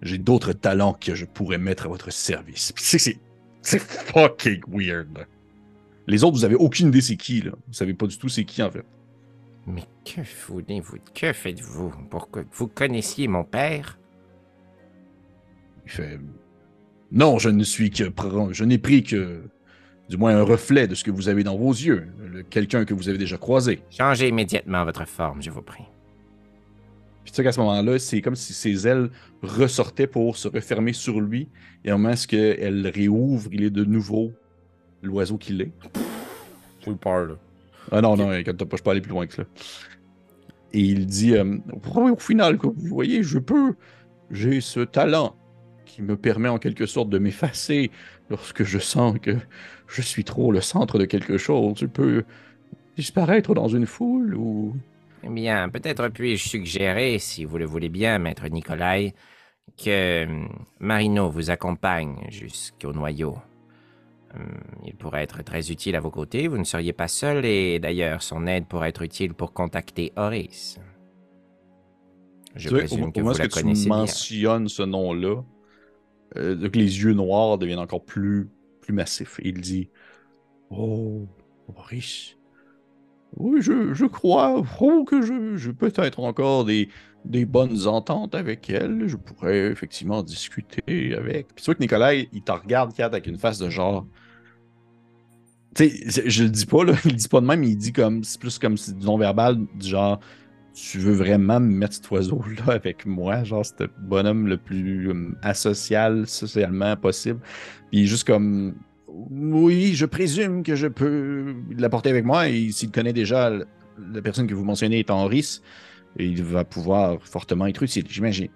J'ai d'autres talents que je pourrais mettre à votre service. C'est- c'est. C'est fucking weird. Les autres, vous avez aucune idée c'est qui, là. Vous savez pas du tout c'est qui, en fait. Mais que voulez-vous? Que faites-vous? Pourquoi vous connaissiez mon père? Il fait Non, je ne suis que. Je n'ai pris que. Du moins un reflet de ce que vous avez dans vos yeux. Quelqu'un que vous avez déjà croisé. Changez immédiatement votre forme, je vous prie. Puis tu sais qu'à ce moment-là, c'est comme si ses ailes ressortaient pour se refermer sur lui. Et au moment où elle réouvre, il est de nouveau l'oiseau qu'il est. Full peur, là. Ah non, non, quand pas, je peux aller plus loin que ça. Et il dit euh, au final, vous voyez, je peux. J'ai ce talent qui me permet en quelque sorte de m'effacer lorsque je sens que je suis trop le centre de quelque chose. Je peux disparaître dans une foule ou. Eh bien, peut-être puis-je suggérer, si vous le voulez bien, maître Nicolai, que hum, Marino vous accompagne jusqu'au noyau. Hum, il pourrait être très utile à vos côtés, vous ne seriez pas seul, et d'ailleurs, son aide pourrait être utile pour contacter Horace. Je tu présume que vous la que tu mentionnes ce nom-là, euh, les yeux noirs deviennent encore plus, plus massifs. il dit Oh, Horace, oui, je, crois oh, que je, je peut-être encore des, des bonnes ententes avec elle. Je pourrais effectivement discuter avec. Puis tu vois que Nicolas, il te regarde, Kat, avec une face de genre. Sais, je le dis pas, là. Il le dit pas de même, il dit comme. C'est plus comme du non-verbal, du genre. Tu veux vraiment me mettre cet oiseau-là avec moi, genre, ce bonhomme le plus um, asocial socialement possible. Puis juste comme oui, je présume que je peux l'apporter avec moi et s'il connaît déjà la personne que vous mentionnez est Henris, il va pouvoir fortement être utile, j'imagine.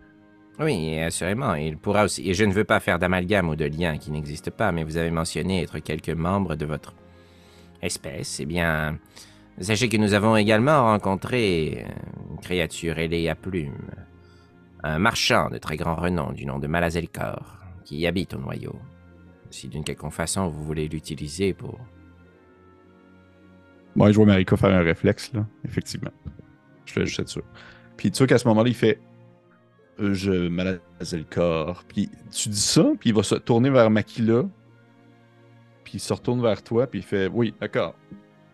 Oui, assurément, il pourra aussi. Et je ne veux pas faire d'amalgame ou de lien qui n'existe pas, mais vous avez mentionné être quelques membres de votre espèce. Eh bien, sachez que nous avons également rencontré une créature ailée à plumes, un marchand de très grand renom du nom de Malazelkor, qui habite au noyau si d'une quelconque façon vous voulez l'utiliser pour. Moi, je vois Marika faire un réflexe, là, effectivement. Je fais juste sûr. Puis tu vois qu'à ce moment-là, il fait euh, Je corps. Puis tu dis ça, puis il va se tourner vers Makila. Puis il se retourne vers toi, puis il fait Oui, d'accord.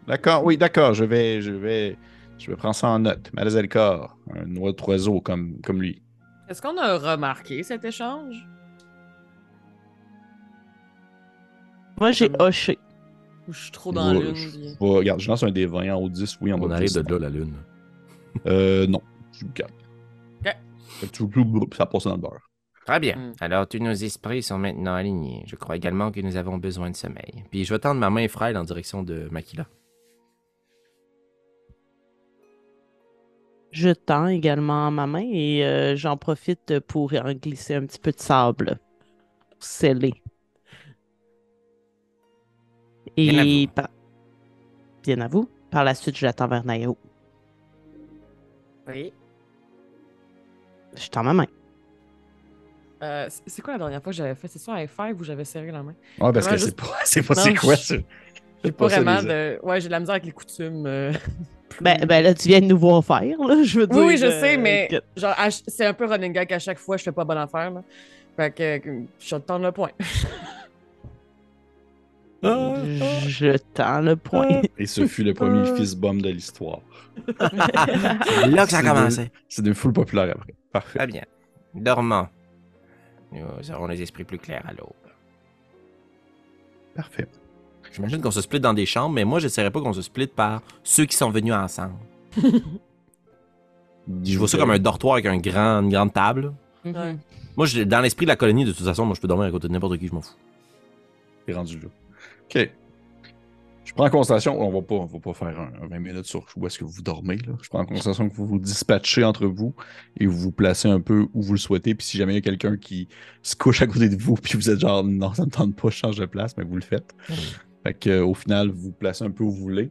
D'accord, oui, d'accord, je vais, je vais, je vais prendre ça en note. Malazel corps, un oiseau comme, comme lui. Est-ce qu'on a remarqué cet échange? Moi, j'ai hoché. Je suis trop dans la lune. Je, regarde, je lance un des 20 en haut 10, oui, en On arrive de là, la lune. Euh, non. Je me calme. Ok. Ça passe dans le beurre. Très bien. Hmm. Alors, tous nos esprits sont maintenant alignés. Je crois également que nous avons besoin de sommeil. Puis je vais tendre ma main frêle en direction de Makila. Je tends également ma main et euh, j'en profite pour en glisser un petit peu de sable scellé et bien à, Bien à vous. Par la suite, je l'attends vers Nao. Oui. Je tends ma main. Euh, c'est quoi la dernière fois que j'avais fait? C'est ça un F5 où j'avais serré la main? Ouais, parce que c'est pas, c'est pas c'est quoi ça? J'ai pas, vraiment de. Ouais, j'ai de la misère avec les coutumes. Euh, ben, ben, là, tu viens de nous voir faire, là, je veux dire. Oui, je euh, sais, mais genre, c'est un peu running gag à chaque fois, je fais pas bonne affaire, là. Fait que je te le point. Je tends le point. Et ce fut le premier fist bomb de l'histoire. C'est là que ça a commencé. C'est une foule populaire après. Parfait. Très bien. Dormant. Nous aurons les esprits plus clairs à l'aube. Parfait. J'imagine qu'on se split dans des chambres, mais moi, je n'essaierais pas qu'on se split par ceux qui sont venus ensemble. je vois ça comme un dortoir avec un grand, une grande table. Moi, dans l'esprit de la colonie, de toute façon, moi, je peux dormir à côté de n'importe qui, je m'en fous. C'est rendu là. OK. Je prends en considération, on va pas, on va pas faire un, 20 minutes sur où est-ce que vous dormez. Là. Je prends en considération que vous vous dispatchez entre vous et vous vous placez un peu où vous le souhaitez. Puis si jamais il y a quelqu'un qui se couche à côté de vous, puis vous êtes genre non, ça ne tente pas, je change de place, mais vous le faites. Fait que, au final, vous vous placez un peu où vous voulez.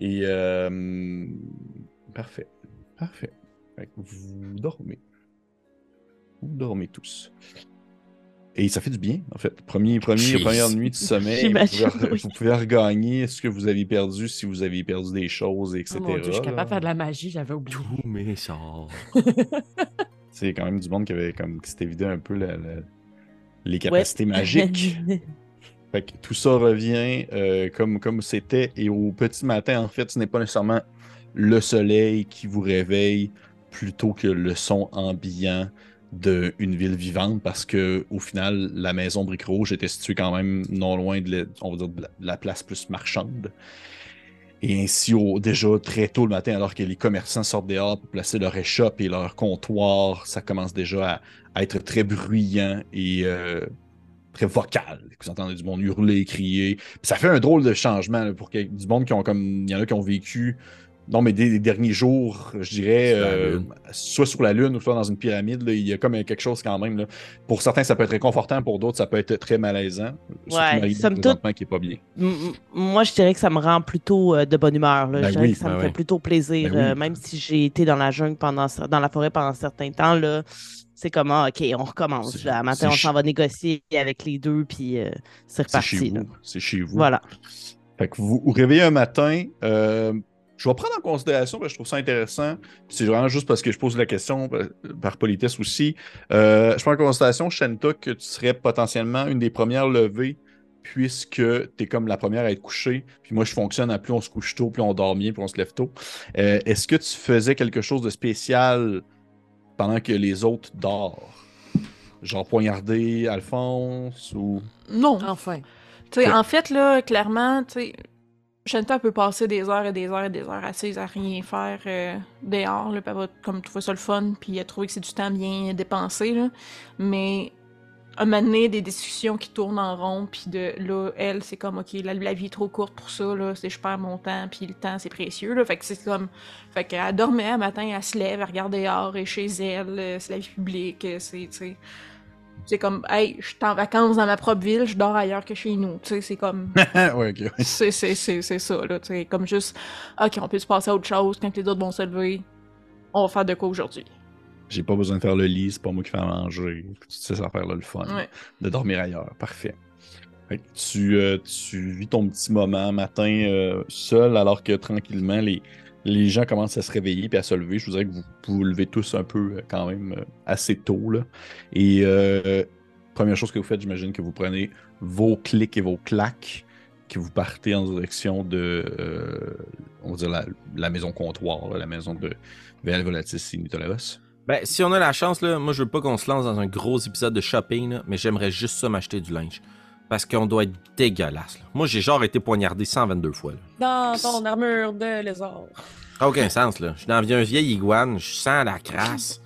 Et euh, parfait. Parfait. Fait que vous dormez. Vous dormez tous. Et ça fait du bien, en fait. Premier, premier, première nuit de sommeil, vous pouvez, regagner ce que vous avez perdu si vous avez perdu des choses, etc. Oh mon Dieu, je suis capable de faire de la magie, j'avais oublié. Tous mes sorts. C'est quand même du monde qui avait comme qui s'était vidé un peu les capacités magiques. fait que tout ça revient euh, comme comme c'était. Et au petit matin, en fait, ce n'est pas nécessairement le soleil qui vous réveille plutôt que le son ambiant d'une ville vivante parce que au final, la maison Brique Rouge était située quand même non loin de la, place plus marchande. Et ainsi, déjà très tôt le matin, alors que les commerçants sortent dehors pour placer leur échoppe et leur comptoir, ça commence déjà à, être très bruyant et euh, très vocal. Vous entendez du monde hurler, crier. Ça fait un drôle de changement pour du monde qui ont comme. Il y en a qui ont vécu non, mais des, des derniers jours, je dirais, euh, soit sur la Lune ou soit dans une pyramide, là, il y a comme quelque chose quand même. là. Pour certains, ça peut être réconfortant, pour d'autres, ça peut être très malaisant. Surtout Ouais, somme toute- qui est pas bien. Moi, je dirais que ça me rend plutôt euh, de bonne humeur. là. Ben je dirais oui, que ça ben me oui. fait plutôt plaisir. Ben oui. euh, même si j'ai été dans la jungle pendant dans la forêt pendant un certain temps, là, c'est comme ah, OK, on recommence. Là. Matin, c'est on ch- s'en va négocier avec les deux, puis euh, c'est C'est chez reparti. vous. C'est chez vous. Voilà. Fait que vous vous réveillez un matin. euh, je vais prendre en considération parce que je trouve ça intéressant. C'est vraiment juste parce que je pose la question euh, par politesse aussi. Euh, je prends en considération, Shenta, que tu serais potentiellement une des premières levées puisque tu es comme la première à être couchée. Puis moi, je fonctionne à plus on se couche tôt, plus on dort bien, plus on se lève tôt. Euh, Est-ce que tu faisais quelque chose de spécial pendant que les autres dorment? Genre poignarder Alphonse ou? Non. Enfin. Tu sais, Ok. en fait, là, clairement, tu sais, Shanta peut passer des heures et des heures et des heures assise à rien faire euh, dehors, là, elle va comme trouver ça le fun, puis elle trouver que c'est du temps bien dépensé, là. Mais à donné, des discussions qui tournent en rond, puis de là, elle, c'est comme, OK, la, la vie est trop courte pour ça, là, c'est je perds mon temps, puis le temps, c'est précieux, là. Fait que c'est comme... Fait qu'elle dormait, un matin, elle se lève, elle regarde dehors, et chez elle, euh, c'est la vie publique, euh, c'est, tu sais... C'est comme, hey, je suis en vacances dans ma propre ville, je dors ailleurs que chez nous. Tu sais, c'est comme. ouais, ok. ouais. c'est, c'est, c'est, c'est ça, là. Tu sais, comme juste, OK, on peut se passer à autre chose quand les autres vont se lever? On va faire de quoi aujourd'hui? J'ai pas besoin de faire le lit, c'est pas moi qui fais à manger. Tu sais, ça faire là, le fun. Ouais. De dormir ailleurs. Parfait. Fait que tu, euh, tu vis ton petit moment matin euh, seul, alors que tranquillement, les, les gens commencent à se réveiller et à se lever. Je vous dirais que vous vous, levez tous un peu euh, quand même euh, assez tôt. Et euh, première chose que vous faites, j'imagine que vous prenez vos clics et vos claques, que vous partez en direction de la, maison comptoir, la maison de Véal Volatis. Ben, si on a la chance, là, moi je veux pas qu'on se lance dans un gros épisode de shopping, mais j'aimerais juste ça m'acheter du linge. Parce qu'on doit être dégueulasse. là. Moi j'ai genre été poignardé 122 fois. Là. Dans ton armure de lézard. Ça a aucun sens, là. Je suis dans un vieil iguane, je sens la crasse.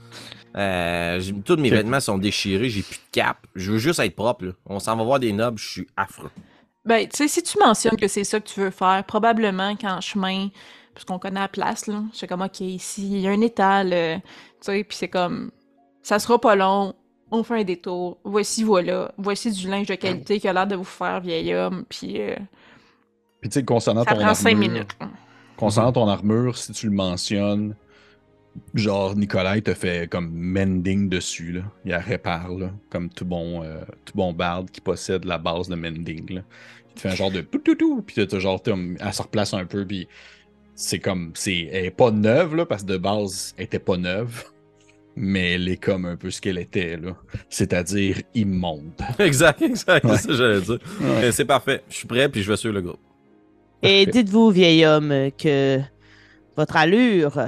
Euh, j'ai- tous mes Ok. vêtements sont déchirés, j'ai plus de cap. Je veux juste être propre, là. On s'en va voir des nobs, je suis affreux. Ben, tu sais, si tu mentionnes que c'est ça que tu veux faire, probablement qu'en chemin, puisqu'on connaît la place, là, c'est comme, OK, ici, il y a un étal, euh, tu sais, puis c'est comme, ça sera pas long, on fait un détour, voici, voilà, voici du linge de qualité qui a l'air de vous faire, vieil homme, puis euh, Puis tu sais, concernant ça ton prend cinq armure, minutes. concernant ton armure, si tu le mentionnes, genre Nicolas il te fait comme mending dessus, là. Il la répare, là, comme tout bon, euh, tout bon barde qui possède la base de mending, là. Il te fait un genre de tout tout tout, puis t'as genre, elle se replace un peu, puis c'est comme, c'est, elle est pas neuve, là, parce que de base, elle était pas neuve. Mais elle est comme un peu ce qu'elle était, là. C'est-à-dire immonde. exact, exact, Ouais. c'est ça j'allais dire. Ouais. C'est parfait, je suis prêt, puis je vais suivre le groupe. Et Parfait. dites-vous, vieil homme, que votre allure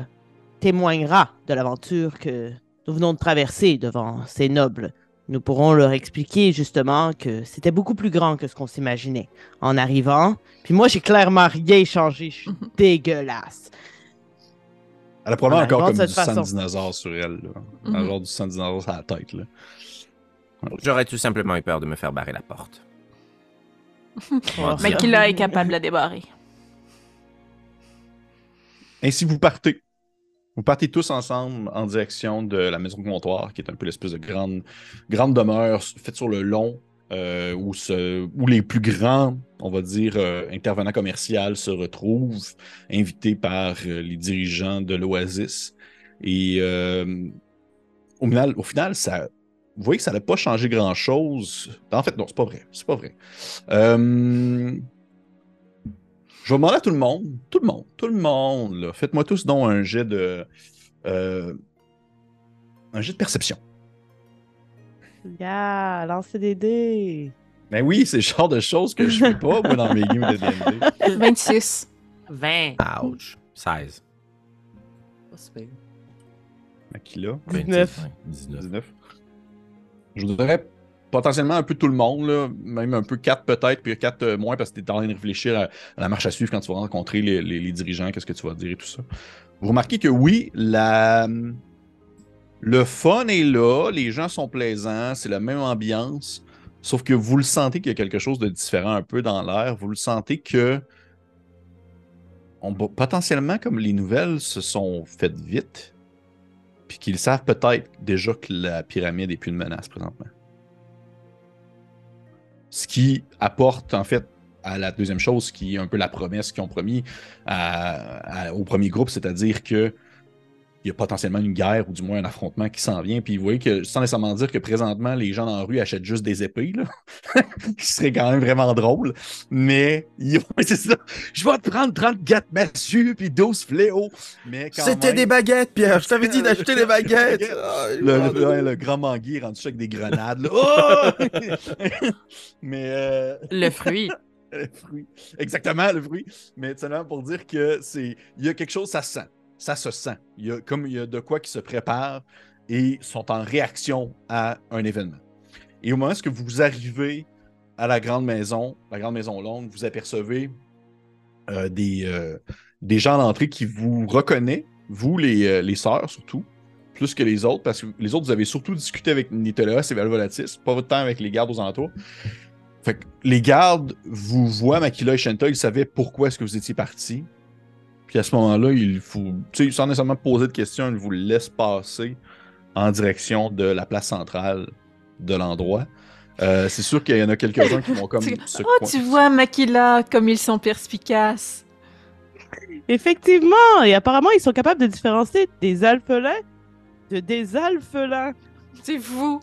témoignera de l'aventure que nous venons de traverser devant ces nobles. Nous pourrons leur expliquer justement que c'était beaucoup plus grand que ce qu'on s'imaginait en arrivant. Puis moi, j'ai clairement rien changé. Je suis dégueulasse. Elle a probablement En encore comme du cette sang de façon. dinosaure sur elle, là. Un genre du sang de dinosaure sur la tête, là. J'aurais tout simplement eu peur de me faire barrer la porte. Mais qui là est capable de la débarrer. Ainsi, vous partez. Vous partez tous ensemble en direction de la maison comptoir, qui est un peu l'espèce de grande, grande demeure faite sur le long, euh, où, les plus grands, on va dire, euh, intervenants commerciaux se retrouvent, invités par euh, les dirigeants de l'Oasis. Et au, final, au final, vous voyez que ça n'a pas changé grand-chose. En fait, non, c'est pas vrai. C'est pas vrai. Je vais demander à tout le monde, tout le monde, tout le monde, faites-moi tous donc un jet de. un jet de perception. Yeah, lancez des dés. Ben oui, c'est le genre de choses que je fais pas, moi, dans mes games de D&D. 26. 20. Ouch. 16. Pas super. Aquila, 19. 19. 19. Je voudrais potentiellement un peu tout le monde, là, même un peu quatre peut-être, puis quatre euh, moins parce que tu es en train de réfléchir à, à la marche à suivre quand tu vas rencontrer les, les- les dirigeants, qu'est-ce que tu vas dire et tout ça. Vous remarquez que oui, la... le fun est là, les gens sont plaisants, c'est la même ambiance, sauf que vous le sentez qu'il y a quelque chose de différent un peu dans l'air, vous le sentez que potentiellement comme les nouvelles se sont faites vite, puis qu'ils savent peut-être déjà que la pyramide est plus une menace présentement. Ce qui apporte en fait à la deuxième chose, qui est un peu la promesse qu'ils ont promis au premier groupe, c'est-à-dire que il y a potentiellement une guerre ou du moins un affrontement qui s'en vient. Puis vous voyez que, sans nécessairement dire que présentement, les gens dans la rue achètent juste des épées, là, qui serait quand même vraiment drôle. Mais ils c'est ça. Je vais te prendre 34 massues puis 12 fléaux. Mais C'était même- des baguettes, Pierre. Je t'avais dit d'acheter des baguettes. Ah, le, le- ouais, le grand manguier est rendu ça avec des grenades. là. Oh! Mais euh, Le fruit. le fruit. Exactement, le fruit. Mais seulement pour dire que c'est. Il y a quelque chose, ça se sent. Ça se sent. Il y a, comme il y a de quoi qui se prépare et sont en réaction à un événement. Et au moment où vous arrivez à la grande maison, la grande maison longue, vous apercevez euh, des, euh, des gens à l'entrée qui vous reconnaissent, vous, les, euh, les sœurs surtout, plus que les autres, parce que les autres, vous avez surtout discuté avec Nitola et Valvolatis, pas votre temps avec les gardes aux alentours. Fait que les gardes vous voient, Makila et Shenta, ils savaient pourquoi est-ce que vous étiez partis. Puis à ce moment-là, il faut, tu sais, sans nécessairement poser de questions, ils vous laissent passer en direction de la place centrale de l'endroit. Euh, c'est sûr qu'il y en a quelques-uns qui vont comme Tu- se Oh, coin- tu vois, Makila, comme ils sont perspicaces. Effectivement, et apparemment, ils sont capables de différencier des alphelins de des alphelins. C'est fou.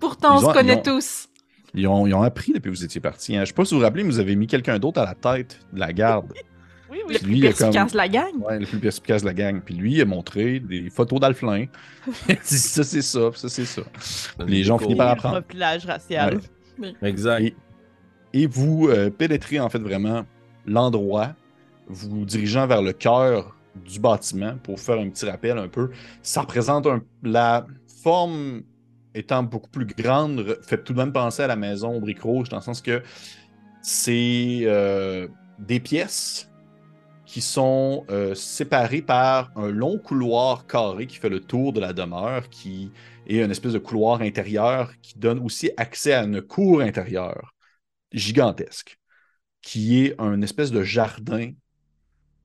Pourtant, on ont- se connaît ils ont- tous. Ils ont, ils ont appris depuis que vous étiez partis. hein. Je sais pas si vous vous rappelez, mais vous avez mis quelqu'un d'autre à la tête de la garde. Oui, Le oui. Puis plus lui, il a comme- perspicace de la gang. Ouais, le plus perspicace de la gang. Puis lui, il a montré des photos d'Alflin. Il dit ça, c'est ça, ça, c'est ça. Les gens finissent par Le apprendre. profilage racial. Ouais. Exact. Et- Et vous euh, pénétrez en fait vraiment l'endroit, vous dirigeant vers le cœur du bâtiment pour faire un petit rappel un peu. Ça représente un- la forme étant beaucoup plus grande, fait tout de même penser à la maison au briques rouges, dans le sens que c'est euh, des pièces qui sont euh, séparées par un long couloir carré qui fait le tour de la demeure, qui est une espèce de couloir intérieur qui donne aussi accès à une cour intérieure gigantesque, qui est un espèce de jardin,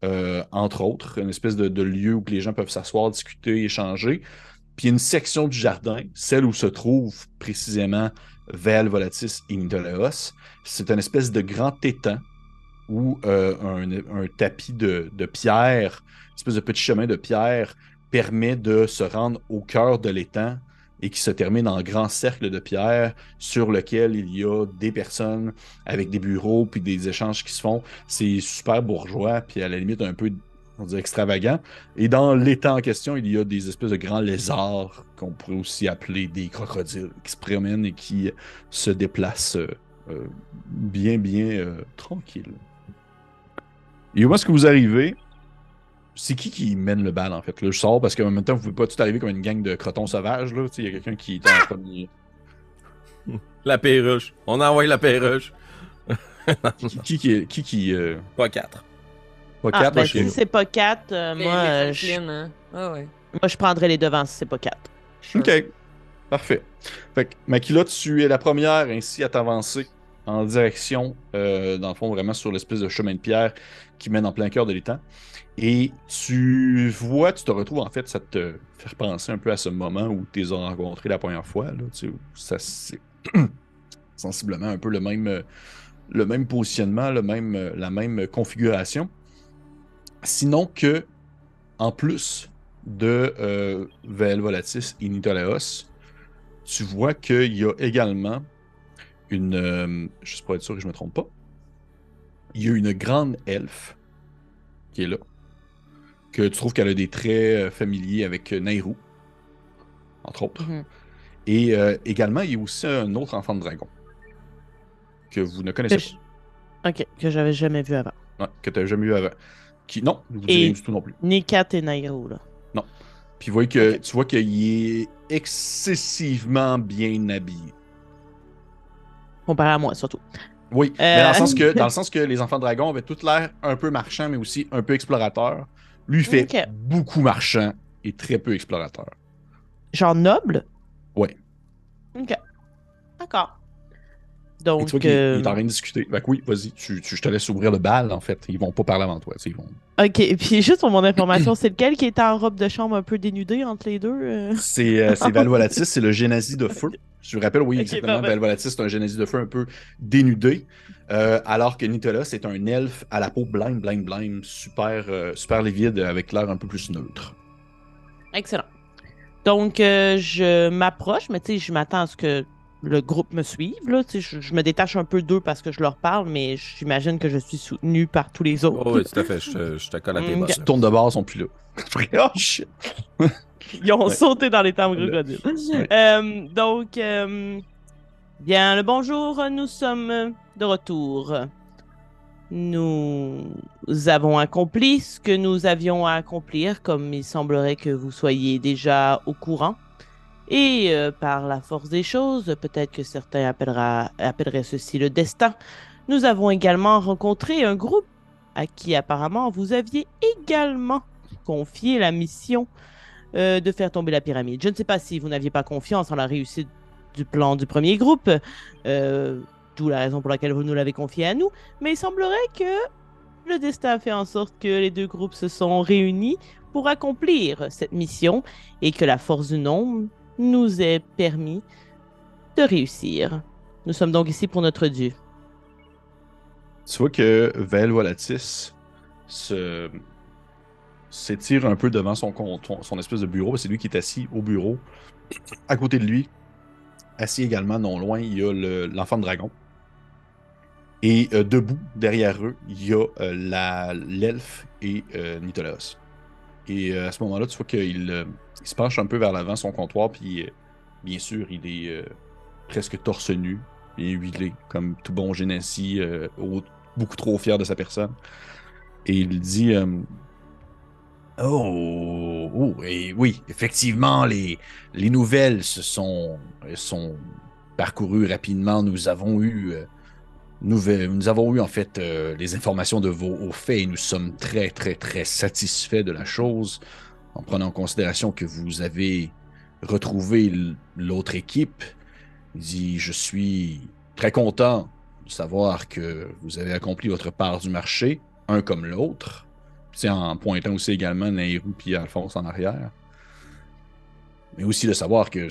euh, entre autres, une espèce de, lieu où les gens peuvent s'asseoir, discuter, échanger. Puis une section du jardin, celle où se trouve précisément Vel, Volatis et Nidolaos. C'est une espèce de grand étang où euh, un, tapis de, pierre, une espèce de petit chemin de pierre, permet de se rendre au cœur de l'étang et qui se termine en grand cercle de pierre sur lequel il y a des personnes avec des bureaux puis des échanges qui se font. C'est super bourgeois, puis à la limite un peu on dirait extravagant. Et dans l'étang en question, il y a des espèces de grands lézards qu'on pourrait aussi appeler des crocodiles qui se promènent et qui se déplacent euh, euh, bien, bien euh, tranquille. Et où est-ce que vous arrivez? C'est qui qui mène le bal en fait? Là, je sors parce qu'en même temps, vous pouvez pas tout arriver comme une gang de crotons sauvages. là. Tu sais, Il y a quelqu'un qui est en premier. La perruche. On envoie la perruche. Qui, qui, qui, euh, Pas quatre. pas Ah, quatre, ben, si c'est pas 4, moi, Les- les euh, je, Franklin, hein. Ah ouais. moi, je prendrais les devants si c'est pas 4. Sure. OK. Parfait. Fait que, Makila, tu es la première ainsi à t'avancer en direction, euh, dans le fond, vraiment sur l'espèce de chemin de pierre qui mène en plein cœur de l'étang. Et tu vois, tu te retrouves en fait, ça te fait penser un peu à ce moment où tu les as rencontrés la première fois. Tu ça, c'est sensiblement un peu le même, le même positionnement, le même, la même configuration. Sinon que, en plus de euh, Volatis et Nitolaos, tu vois qu'il y a également une. euh, juste pour être sûr que je ne me trompe pas. Il y a une grande elfe qui est là. Que tu trouves qu'elle a des traits euh, familiers avec euh, Nairou, entre autres. Mhm. Et euh, également, il y a aussi un autre enfant de dragon que vous ne connaissez je- Ok, que j'avais jamais vu avant. pas. Ouais, que tu n'as jamais eu avant. Qui, non, vous ne du tout non plus. Ni Kat et Nairo, là. Puis vous voyez que, Ok. tu vois qu'il est excessivement bien habillé. Comparé à moi, surtout. Oui, mais dans le, Euh. sens que, dans le sens que les enfants dragons avaient tout l'air un peu marchand, mais aussi un peu explorateur. Lui, fait beaucoup marchand et très peu explorateur. Genre noble? Ouais. Ok. D'accord. Et Donc, tu vois qu'il euh, il est en train de discuter. Fait que oui, vas-y, tu, tu- je te laisse ouvrir le bal, en fait. Ils vont pas parler avant toi. tu sais, Ils vont... ok. Et puis, juste pour mon information, c'est lequel qui était en robe de chambre un peu dénudée entre les deux? euh? C'est euh, c'est Valvolatis, c'est le génésie de feu. Je vous rappelle, oui, exactement. Valvolatis, c'est un génésie de feu un peu dénudé. euh, alors que Nitola, c'est un elfe à la peau blême, blême, blême, super, euh, super livide, avec l'air un peu plus neutre. Excellent. Donc, euh, je m'approche, mais tu sais, je m'attends à ce que le groupe me suive. Là. Je, je me détache un peu d'eux parce que je leur parle, mais j'imagine que je suis soutenu par tous les autres. Oh, oui, tout à fait. Je, te- je te colle à tes Mm, bottes. Tu tournes de bord, ils sont plus là. oh shit! Ils ont Ouais. sauté dans les temps Le- crocodiles. Ouais. Euh, donc, euh, bien, le bonjour, nous sommes de retour. Nous avons accompli ce que nous avions à accomplir, comme il semblerait que vous soyez déjà au courant. Et euh, par la force des choses, peut-être que certains appellera- appelleraient ceci le destin, nous avons également rencontré un groupe à qui apparemment vous aviez également confié la mission euh, de faire tomber la pyramide. Je ne sais pas si vous n'aviez pas confiance en la réussite du plan du premier groupe, euh, d'où la raison pour laquelle vous nous l'avez confié à nous, mais il semblerait que le destin a fait en sorte que les deux groupes se sont réunis pour accomplir cette mission et que la force du nombre nous ait permis de réussir. Nous sommes donc ici pour notre Dieu. Tu vois que Vel Volatis s'étire un peu devant son, son, espèce de bureau. C'est lui qui est assis au bureau. À côté de lui, assis également non loin, il y a le- l'enfant de dragon. Et euh, debout, derrière eux, il y a euh, l'elfe et euh, Nitolas. Et euh, à ce moment-là, tu vois qu'il euh, se penche un peu vers l'avant son comptoir, puis euh, bien sûr, il est presque torse nu et huilé, comme tout bon au- beaucoup trop fier de sa personne. Et il dit Oh, oh, et oui, effectivement, les, les nouvelles se sont, parcourues rapidement. Nous avons eu, nous avons eu en fait euh, les informations de vos faits et nous sommes très, très, très satisfaits de la chose en prenant en considération que vous avez retrouvé l'autre équipe. Il dit Je suis très content de savoir que vous avez accompli votre part du marché, un comme l'autre. C'est en pointant aussi également Nairou puis Alphonse en arrière. Mais aussi de savoir que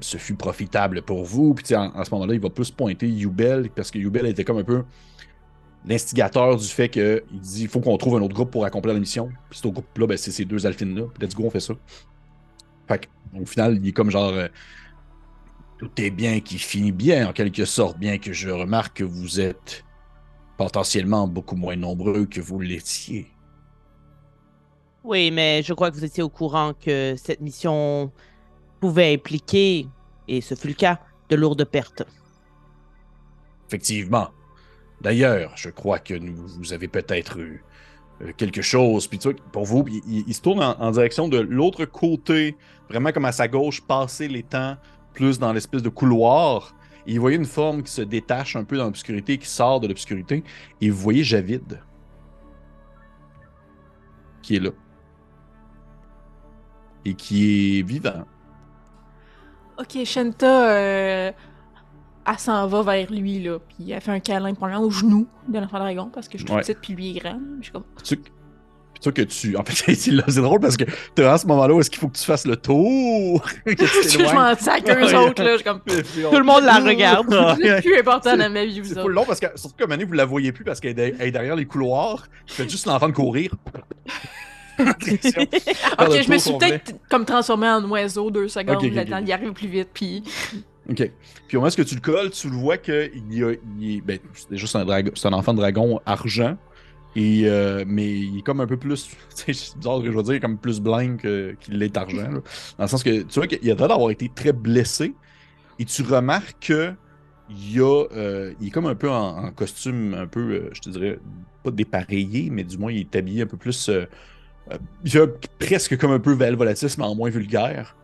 ce- ce fut profitable pour vous. Puis en, en ce moment-là, il va plus pointer Yubel, parce que Yubel était comme un peu l'instigateur du fait qu'il dit il faut qu'on trouve un autre groupe pour accomplir la mission. Puis autre groupe-là, ben, c'est ces deux alphines-là. Let's go, on fait ça. Fait au final, il est comme genre euh, tout est bien qui finit bien, en quelque sorte, bien que je remarque que vous êtes potentiellement beaucoup moins nombreux que vous l'étiez. Oui, mais je crois que vous étiez au courant que cette mission pouvait impliquer, et ce fut le cas, de lourdes pertes. Effectivement. D'ailleurs, je crois que nous, vous avez peut-être eu euh, quelque chose. Puis tu vois, pour vous, il, il- se tourne en, direction de l'autre côté, vraiment comme à sa gauche, passer les temps, plus dans l'espèce de couloir. Et il voyait une forme qui se détache un peu dans l'obscurité, qui sort de l'obscurité. Et vous voyez Javid, qui est là. Et qui est vivant. Ok, Shanta, euh, elle s'en va vers lui, là, puis elle fait un câlin probablement au genou de l'enfant dragon, parce que je suis Ouais. petite, puis lui est grand. Je suis comme, tu, puis toi que tu. En fait, c'est là, c'est drôle parce que t'es à ce moment-là où est-ce qu'il faut que tu fasses le tour? que tu je t'éloignes. m'en sac eux autres, là, je suis comme, Tout le monde la regarde. vous êtes plus important dans ma vie, vous C'est autres. full long parce que, surtout que Mané, vous la voyez plus parce qu'elle est, elle est derrière les couloirs. Tu fais juste l'entendre courir. Ok, je me suis peut-être comme transformé en oiseau deux secondes, Ok, ok, le ok. temps d'y arriver plus vite, puis Ok. Puis au moment où tu le colles, tu le vois qu'il y a. il est- ben, c'est juste un, dragon, c'est un enfant de dragon argent. Et, euh, mais il est comme un peu plus. C'est bizarre que je veux dire, comme plus blind que- qu'il l'est argent. là. Dans le sens que tu vois qu'il a l'air d'avoir été très blessé. Et tu remarques que il, y a, euh, il est comme un peu en, en costume, un peu, euh, je te dirais, pas dépareillé, mais du moins il est habillé un peu plus. Il fait presque comme un peu Val Volatis, mais en moins vulgaire.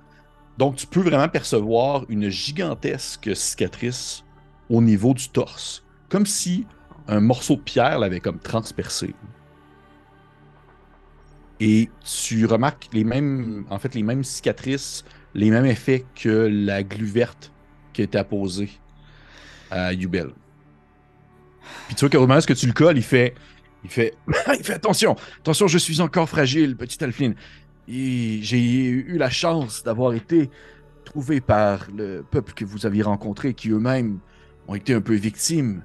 Donc, tu peux vraiment percevoir une gigantesque cicatrice au niveau du torse. Comme si un morceau de pierre l'avait comme transpercé. Et tu remarques les mêmes, en fait, les mêmes cicatrices, les mêmes effets que la glu verte qui été apposée à Yubel. Puis tu vois que au moment où tu le colles, il fait, il fait, attention, attention, je suis encore fragile, petit Alfline. Et j'ai eu la chance d'avoir été trouvé par le peuple que vous aviez rencontré, qui eux-mêmes ont été un peu victimes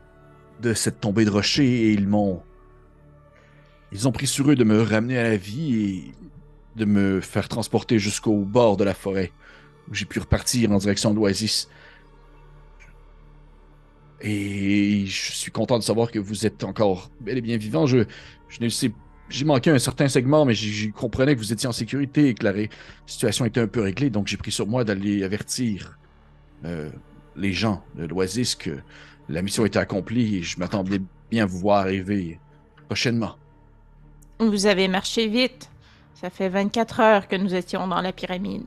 de cette tombée de rocher et ils m'ont. Ils ont pris sur eux de me ramener à la vie et de me faire transporter jusqu'au bord de la forêt, où j'ai pu repartir en direction de l'Oasis. Et je suis content de savoir que vous êtes encore bel et bien vivant. Je, je ne sais j'ai manqué un certain segment, mais je comprenais que vous étiez en sécurité et que la situation était un peu réglée, donc j'ai pris sur moi d'aller avertir euh, les gens de l'Oasis que la mission était accomplie et je m'attendais bien à vous voir arriver prochainement. Vous avez marché vite. Ça fait 24 heures que nous étions dans la pyramide.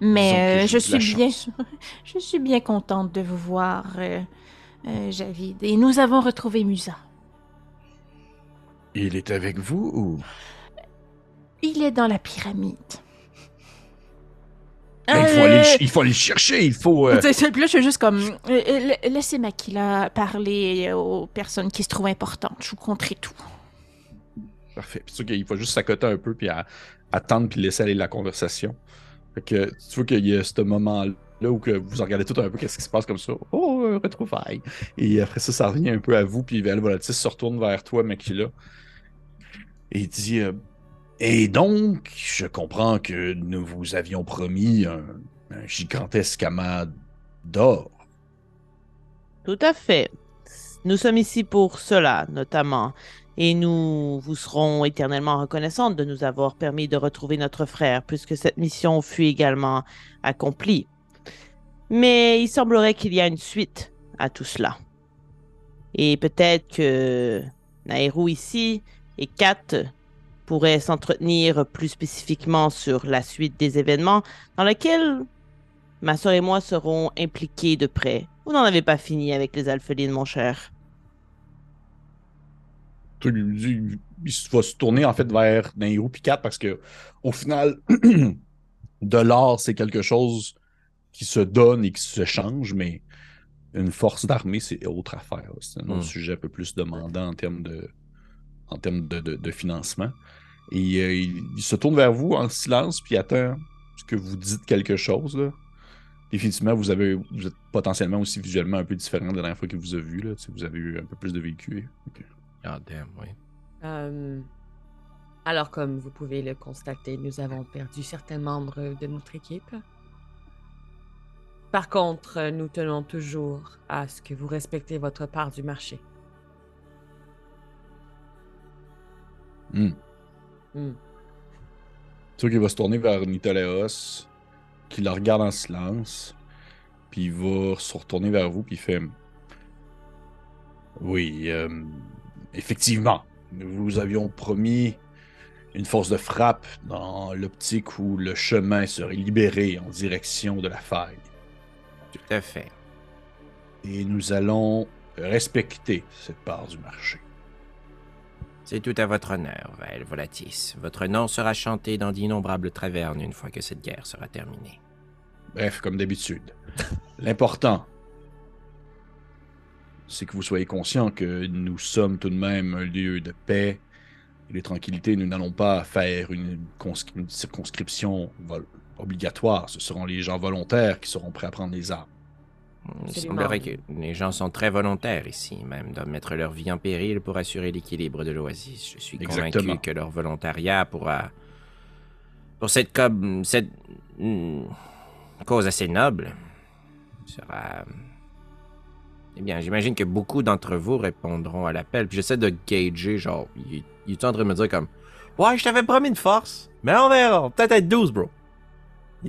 Mais euh, je suis bien, je suis bien contente de vous voir, euh, Javid. Et nous avons retrouvé Musa. Il est avec vous ou? Il est dans la pyramide. Ben, il, faut aller, euh, il, faut aller, le chercher, il faut. Euh... Je suis juste comme. Euh, laissez Makila parler aux personnes qui se trouvent importantes. Je vous conterai tout. Parfait. Puis il faut juste s'accoter un peu, puis attendre, puis laisser aller la conversation. Fait que tu vois qu'il y a ce moment-là où que vous regardez tout un peu qu'est-ce qui se passe comme ça. Oh, retrouvaille. Et après ça, ça revient un peu à vous, puis elle Volatis se retourne vers toi, Makila. Et dit euh, Et donc, je comprends que nous vous avions promis un, gigantesque amas d'or. Tout à fait. Nous sommes ici pour cela, notamment. Et nous vous serons éternellement reconnaissantes de nous avoir permis de retrouver notre frère, puisque cette mission fut également accomplie. Mais il semblerait qu'il y a une suite à tout cela. Et peut-être que Nairou ici et Kat pourrait s'entretenir plus spécifiquement sur la suite des événements dans lesquels ma soeur et moi serons impliqués de près. Vous n'en avez pas fini avec les alphelines, mon cher. Il va se tourner en fait vers Nairou et Kat parce que au final, de l'or, c'est quelque chose qui se donne et qui se change, mais une force d'armée, c'est autre affaire. C'est un autre hmm. sujet un peu plus demandant en termes de, en termes de, financement. Et euh, il, se tourne vers vous en silence, puis attend ce que vous dites quelque chose. Là. Définitivement, vous, avez, vous êtes potentiellement aussi visuellement un peu différent de la dernière fois qu'il vous a vu. Là. Vous avez eu un peu plus de vécu. Ah, damn, oui. Euh, alors, comme vous pouvez le constater, nous avons perdu certains membres de notre équipe. Par contre, nous tenons toujours à ce que vous respectez votre part du marché. Hmm. Tu vois qu'il va se tourner vers Nitaleos, qui la regarde en silence, puis il va se retourner vers vous, puis il fait Oui, euh, effectivement, nous vous avions promis une force de frappe dans l'optique où le chemin serait libéré en direction de la faille. Tout à fait. Et nous allons respecter cette part du marché. C'est tout à votre honneur, Vael Volatis. Votre nom sera chanté dans d'innombrables tavernes une fois que cette guerre sera terminée. Bref, comme d'habitude. L'important, c'est que vous soyez conscient que nous sommes tout de même un lieu de paix et de tranquillité. Nous n'allons pas faire une, circonscription obligatoire. Ce seront les gens volontaires qui seront prêts à prendre les armes. Il semblerait que les gens sont très volontaires ici, même de mettre leur vie en péril pour assurer l'équilibre de l'oasis. Je suis convaincu que leur volontariat pourra, pour cette, cette hmm, cause assez noble, sera. Eh bien, j'imagine que beaucoup d'entre vous répondront à l'appel. Puis j'essaie de gager, genre, il, est en train de me dire comme, ouais, je t'avais promis une force, mais on verra, peut-être être 12, bro.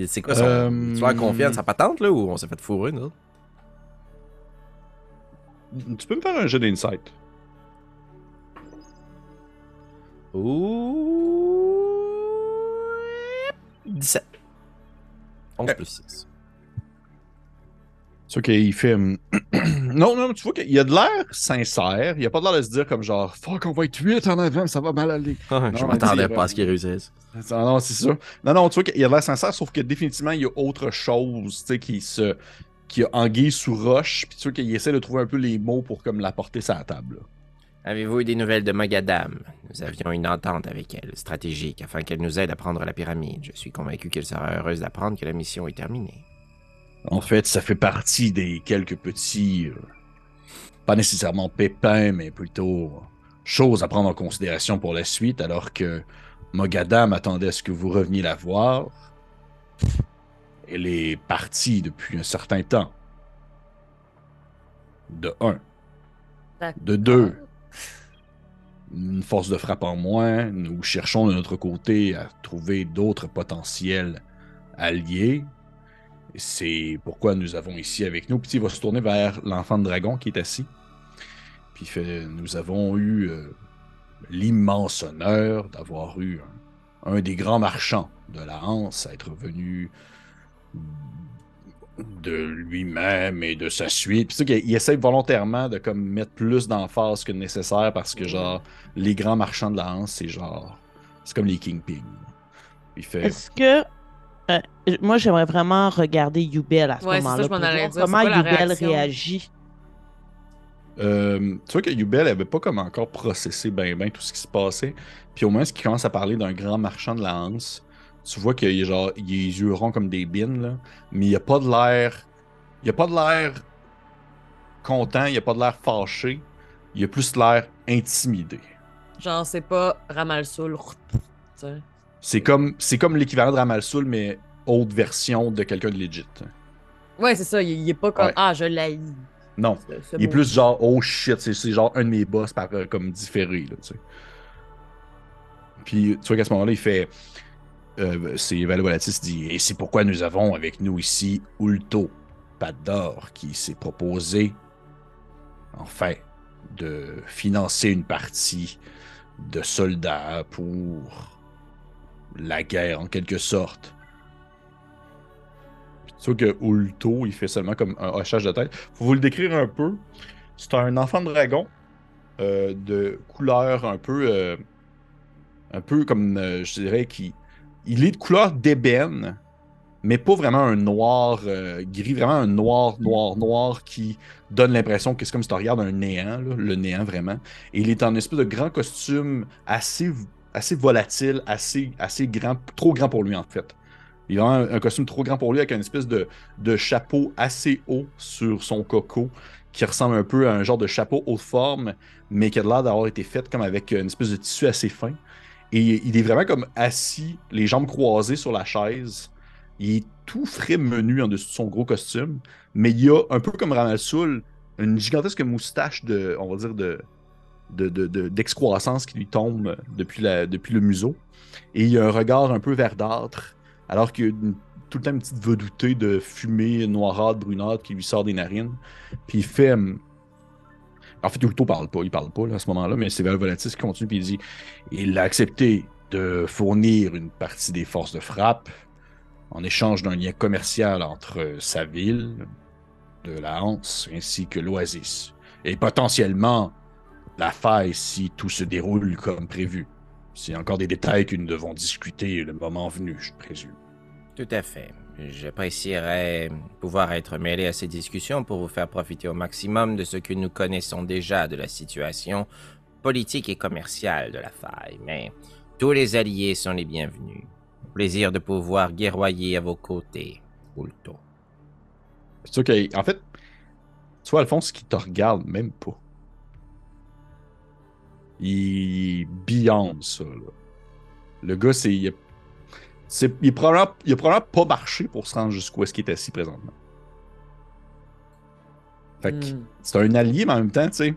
C'est quoi son. Euh... Tu confiance sa patente, là, ou on s'est fait fourrer, nous tu peux me faire un jeu d'insight. Ouh. 17. 11 plus 6. C'est ok, il fait. non, non, tu vois qu'il y a de l'air sincère. Il n'y a pas de l'air de se dire comme genre, fuck, on va être 8 en avant, ça va mal aller. je Non, m'attendais pas à ce qu'ils réussissent. Non, non, c'est ça. Non, non, tu vois qu'il y a de l'air sincère, sauf que définitivement, il y a autre chose, tu sais, qui se. qui a anguille sous roche, puis tu vois qu'il essaie de trouver un peu les mots pour comme la porter sur la table. Avez-vous eu des nouvelles de Mogadam Nous avions une entente avec elle, stratégique, afin qu'elle nous aide à prendre la pyramide. Je suis convaincu qu'elle sera heureuse d'apprendre que la mission est terminée. En fait, ça fait partie des quelques petits. euh, pas nécessairement pépins, mais plutôt choses à prendre en considération pour la suite, alors que Mogadam attendait à ce que vous reveniez la voir. Elle est partie depuis un certain temps. De un. De deux. Une force de frappe en moins. Nous cherchons de notre côté à trouver d'autres potentiels alliés. C'est pourquoi nous avons ici avec nous. Puis il va se tourner vers l'enfant de dragon qui est assis. Puis il fait Nous avons eu euh, l'immense honneur d'avoir eu un, des grands marchands de la Hanse à être venu de lui-même et de sa suite. Puis qu'il il essaie volontairement de comme mettre plus d'emphase que nécessaire parce que genre les grands marchands de la Hanse, c'est genre c'est comme les Kingpin. Il Est-ce que. Euh, moi, j'aimerais vraiment regarder Yubel à ce Ouais, moment-là. Comment Yubel réagit. Euh, tu vois que Yubel avait pas comme encore processé ben ben tout ce qui se passait. Puis au moment où il commence à parler d'un grand marchand de la Hanse, tu vois qu'il est genre il a les yeux ronds comme des bines là, mais il a pas de l'air il a pas de l'air content, il a pas de l'air fâché, il a plus l'air intimidé. Genre, c'est pas Ramalsoul. C'est comme c'est comme l'équivalent de Ramalsoul mais autre version de quelqu'un de legit. Ouais, c'est ça. Il, il est pas comme Ouais. Ah, je l'haïs. Non, il est plus genre oh shit, c'est genre un de mes boss par euh, comme différé là, tu sais. Puis tu vois qu'à ce moment-là, il fait euh, c'est Valovolatis dit et c'est pourquoi nous avons avec nous ici Ulto Patte d'or qui s'est proposé enfin de financer une partie de soldats pour la guerre en quelque sorte. Vois que Ulto, il fait seulement comme un hochage de tête. Faut vous le décrire un peu. C'est un enfant de dragon euh, de couleur un peu, euh, un peu comme euh, je dirais qui, il est de couleur d'ébène, mais pas vraiment un noir gris, vraiment un noir, noir, noir qui donne l'impression que c'est comme si tu regardes un néant, le néant vraiment. Et il est en espèce de grand costume assez, assez volatile, assez, assez grand, trop grand pour lui en fait. Il a un, costume trop grand pour lui avec une espèce de, de chapeau assez haut sur son coco qui ressemble un peu à un genre de chapeau haute forme, mais qui a l'air d'avoir été fait comme avec une espèce de tissu assez fin. Et il est vraiment comme assis, les jambes croisées sur la chaise. Il est tout frais menu en dessous de son gros costume, mais il a un peu comme Ramalsoul, une gigantesque moustache de, on va dire, de, de, de- de- d'excroissance qui lui tombe depuis, la, depuis le museau. Et il a un regard un peu verdâtre, alors qu'il y a une- tout le temps une petite vedoutée de fumée noirâtre, brunâtre qui lui sort des narines. Puis il fait. hum, En fait, Ulto parle pas, il parle pas à ce moment-là, mais c'est Valvolatis qui continue puis il dit il a accepté de fournir une partie des forces de frappe en échange d'un lien commercial entre sa ville, de la Hanse, ainsi que l'Oasis. Et potentiellement la faille si tout se déroule comme prévu. C'est encore des détails que nous devons discuter le moment venu, je présume. Tout à fait. J'apprécierais pouvoir être mêlé à ces discussions pour vous faire profiter au maximum de ce que nous connaissons déjà de la situation politique et commerciale de la faille. Mais tous les alliés sont les bienvenus. Plaisir de pouvoir guerroyer à vos côtés, Ulto. C'est sûr que, en fait, vois, Alphonse, qui te regarde même pas. Il est beyond ça, là. Le gars, c'est. Il, c'est- il, est probablement, il a probablement pas marché pour se rendre jusqu'où est-ce qu'il est assis présentement. Fait que Hmm. c'est un allié, mais en même temps, tu sais.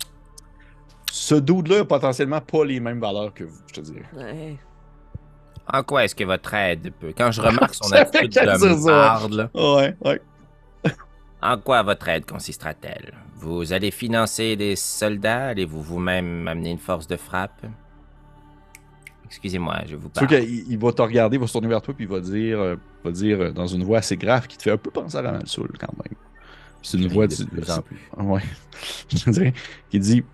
Ce dude-là a potentiellement pas les mêmes valeurs que vous, je te dirais. Ouais. En quoi est-ce que votre aide peut... Quand je remarque son attitude de marde, là, Ouais, ouais. En quoi votre aide consistera-t-elle Vous allez financer des soldats? Allez-vous vous-même amener une force de frappe? Excusez-moi, je vous sûr parle. qu'il il va te regarder, il va se tourner vers toi, puis il va dire, euh, va dire euh, dans une voix assez grave qui te fait un peu penser à Ramalsoul quand même. C'est une Je voix de du- plus en plus. Ouais. Je dirais qui dit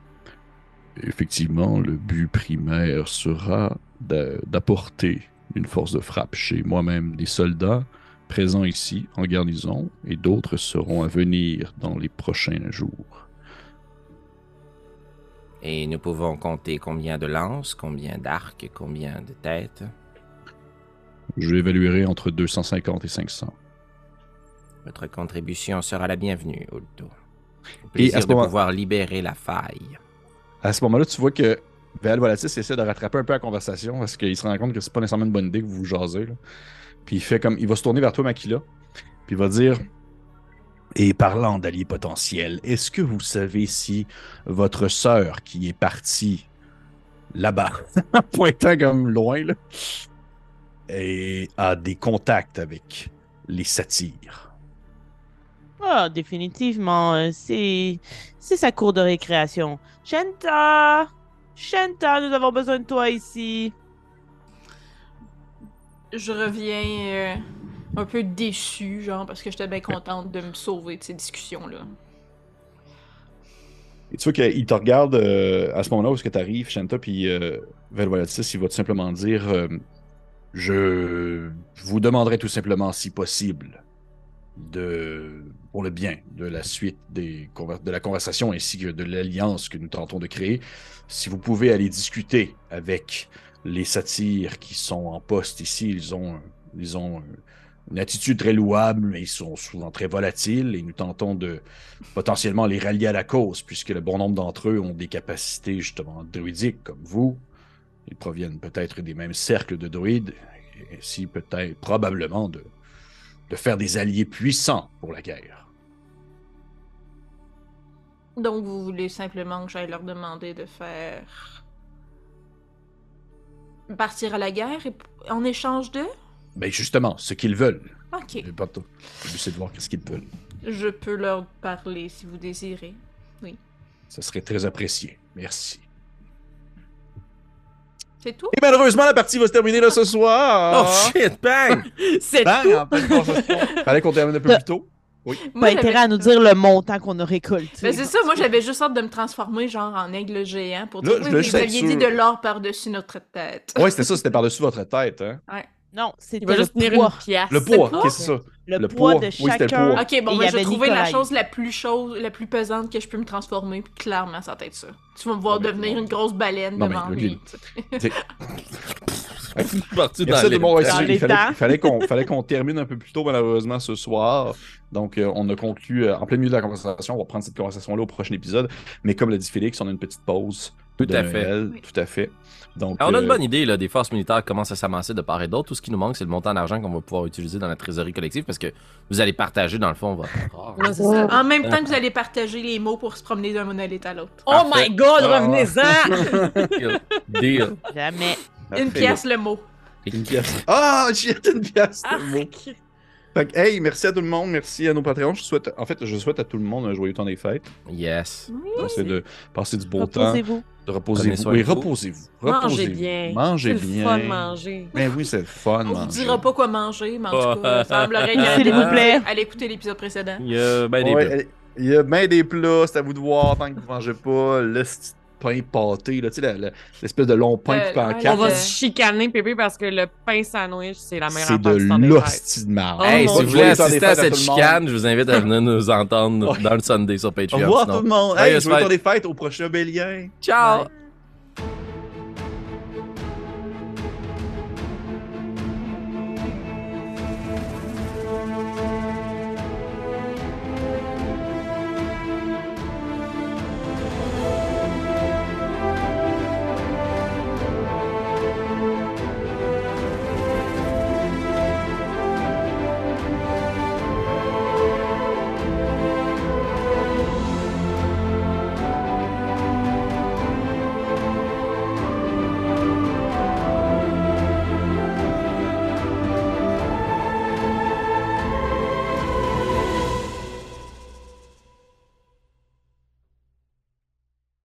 effectivement, le but primaire sera d'a- d'apporter une force de frappe chez moi-même des soldats présents ici en garnison et d'autres seront à venir dans les prochains jours. Et nous pouvons compter combien de lances, combien d'arcs, combien de têtes? Je évaluerai entre 250 et 500. Votre contribution sera la bienvenue, Ulto. Au Et à plaisir ce de moment- pouvoir libérer la faille. À ce moment-là, tu vois que Val Volatis essaie de rattraper un peu la conversation parce qu'il se rend compte que c'est pas nécessairement une bonne idée que vous vous jasez. là. Puis il fait comme. Il va se tourner vers toi, Makila. Puis il va dire Et parlant d'alliés potentiels, est-ce que vous savez si votre sœur qui est partie là-bas, pointant comme loin, là, a des contacts avec les satyres? Ah, définitivement, euh, c'est c'est sa cour de récréation. Shanta! Shanta, nous avons besoin de toi ici. Je reviens euh, un peu déçue, genre, parce que j'étais bien contente de me sauver de ces discussions-là. Et tu vois qu'il te regarde euh, à ce moment-là où tu arrives, Shanta, puis euh, il va tout simplement dire euh, Je vous demanderai tout simplement, si possible, de pour le bien de la suite des de la conversation ainsi que de l'alliance que nous tentons de créer, si vous pouvez aller discuter avec les satyres qui sont en poste ici, ils ont, ils ont une attitude très louable, mais ils sont souvent très volatiles et nous tentons de potentiellement les rallier à la cause, puisque le bon nombre d'entre eux ont des capacités justement druidiques comme vous. Ils proviennent peut-être des mêmes cercles de druides, et ainsi peut-être probablement de, de faire des alliés puissants pour la guerre. Donc, vous voulez simplement que j'aille leur demander de faire. Partir à la guerre et... en échange de. Ben justement, ce qu'ils veulent. Ok. Le c'est de voir ce qu'ils veulent. Je peux leur parler si vous désirez. Ça serait très apprécié. Merci. C'est tout? Et malheureusement, la partie va se terminer là ce soir. Oh shit, bang! C'est Bang, tout? en pleine conversation. Fallait qu'on termine un peu plus tôt. Pas Moi, intérêt à nous dire le montant qu'on a récolté. Ben, c'est ça, moi j'avais juste hâte de me transformer genre en aigle géant pour Là, dire je oui, voulais vous aviez sûr. dit de l'or par-dessus notre tête. Ouais, c'était ça, c'était par-dessus votre tête. Hein? Non, Il c'était va le juste poids. une pièce. Le poids, pas- qu'est-ce que c'est ça? Le, Le poids, poids. de chacun. poids. Ok, bon, moi j'ai trouvé la chose la plus chose, la plus pesante que je peux me transformer, puis clairement ça va être ça. Tu vas me voir Non, mais- devenir non. une grosse baleine Non, mais devant lui. Parti dans les. Ouais, Dans c'est- les il fallait, temps. il fallait qu'on fallait qu'on termine un peu plus tôt, malheureusement, ce soir. Donc, euh, on a conclu euh, en plein milieu de la conversation. On va prendre cette conversation-là au prochain épisode. Mais comme l'a dit Félix, on a une petite pause. Tout à fait. Noël. Oui. Tout à fait. Donc, Alors, on a une euh, bonne idée, là, des forces militaires commencent à s'amasser de part et d'autre. Tout ce qui nous manque, c'est le montant d'argent qu'on va pouvoir utiliser dans la trésorerie collective parce que vous allez partager, dans le fond, votre. Ouais, ça. En même temps que vous allez partager les mots pour se promener d'un monolithe à l'autre. Oh Parfait. my god, Ah. revenez-en! Deal. Jamais. Une parfait. pièce le mot. Une pièce. Ah, j'ai une pièce. Ah, de mots. Fait que, hey, merci à tout le monde. Merci à nos Patreons. Je souhaite, en fait, je souhaite à tout le monde un joyeux temps des fêtes. Yes. Essayez de passer du beau temps, Reposez-vous. de Prenez reposer-vous. soin Oui, vous. reposez-vous. Mangez Reposez-vous. bien. Mangez C'est le bien. fun de manger. Ben oui, c'est le fun. On vous manger. dira pas quoi manger, mais en tout cas, S'il vous plaît. Allez écouter l'épisode précédent. Il y a ben des Ouais, plats. Il y a bien des plats, c'est à vous de voir tant que vous mangez pas le pain pâté, là, tu sais, l'espèce de long pain Euh, coupé en ouais, On quatre. va se chicaner, Pépé, parce que le pain sandwich, c'est la meilleure C'est de l'hostie de marde. Oh Hey, si vous voulez assister à cette chicane, je vous invite à venir nous entendre dans le Sunday sur Au Patreon. revoir sinon. tout le monde. Hey, fait- temps des fêtes au prochain Bélien. Ciao! Bye.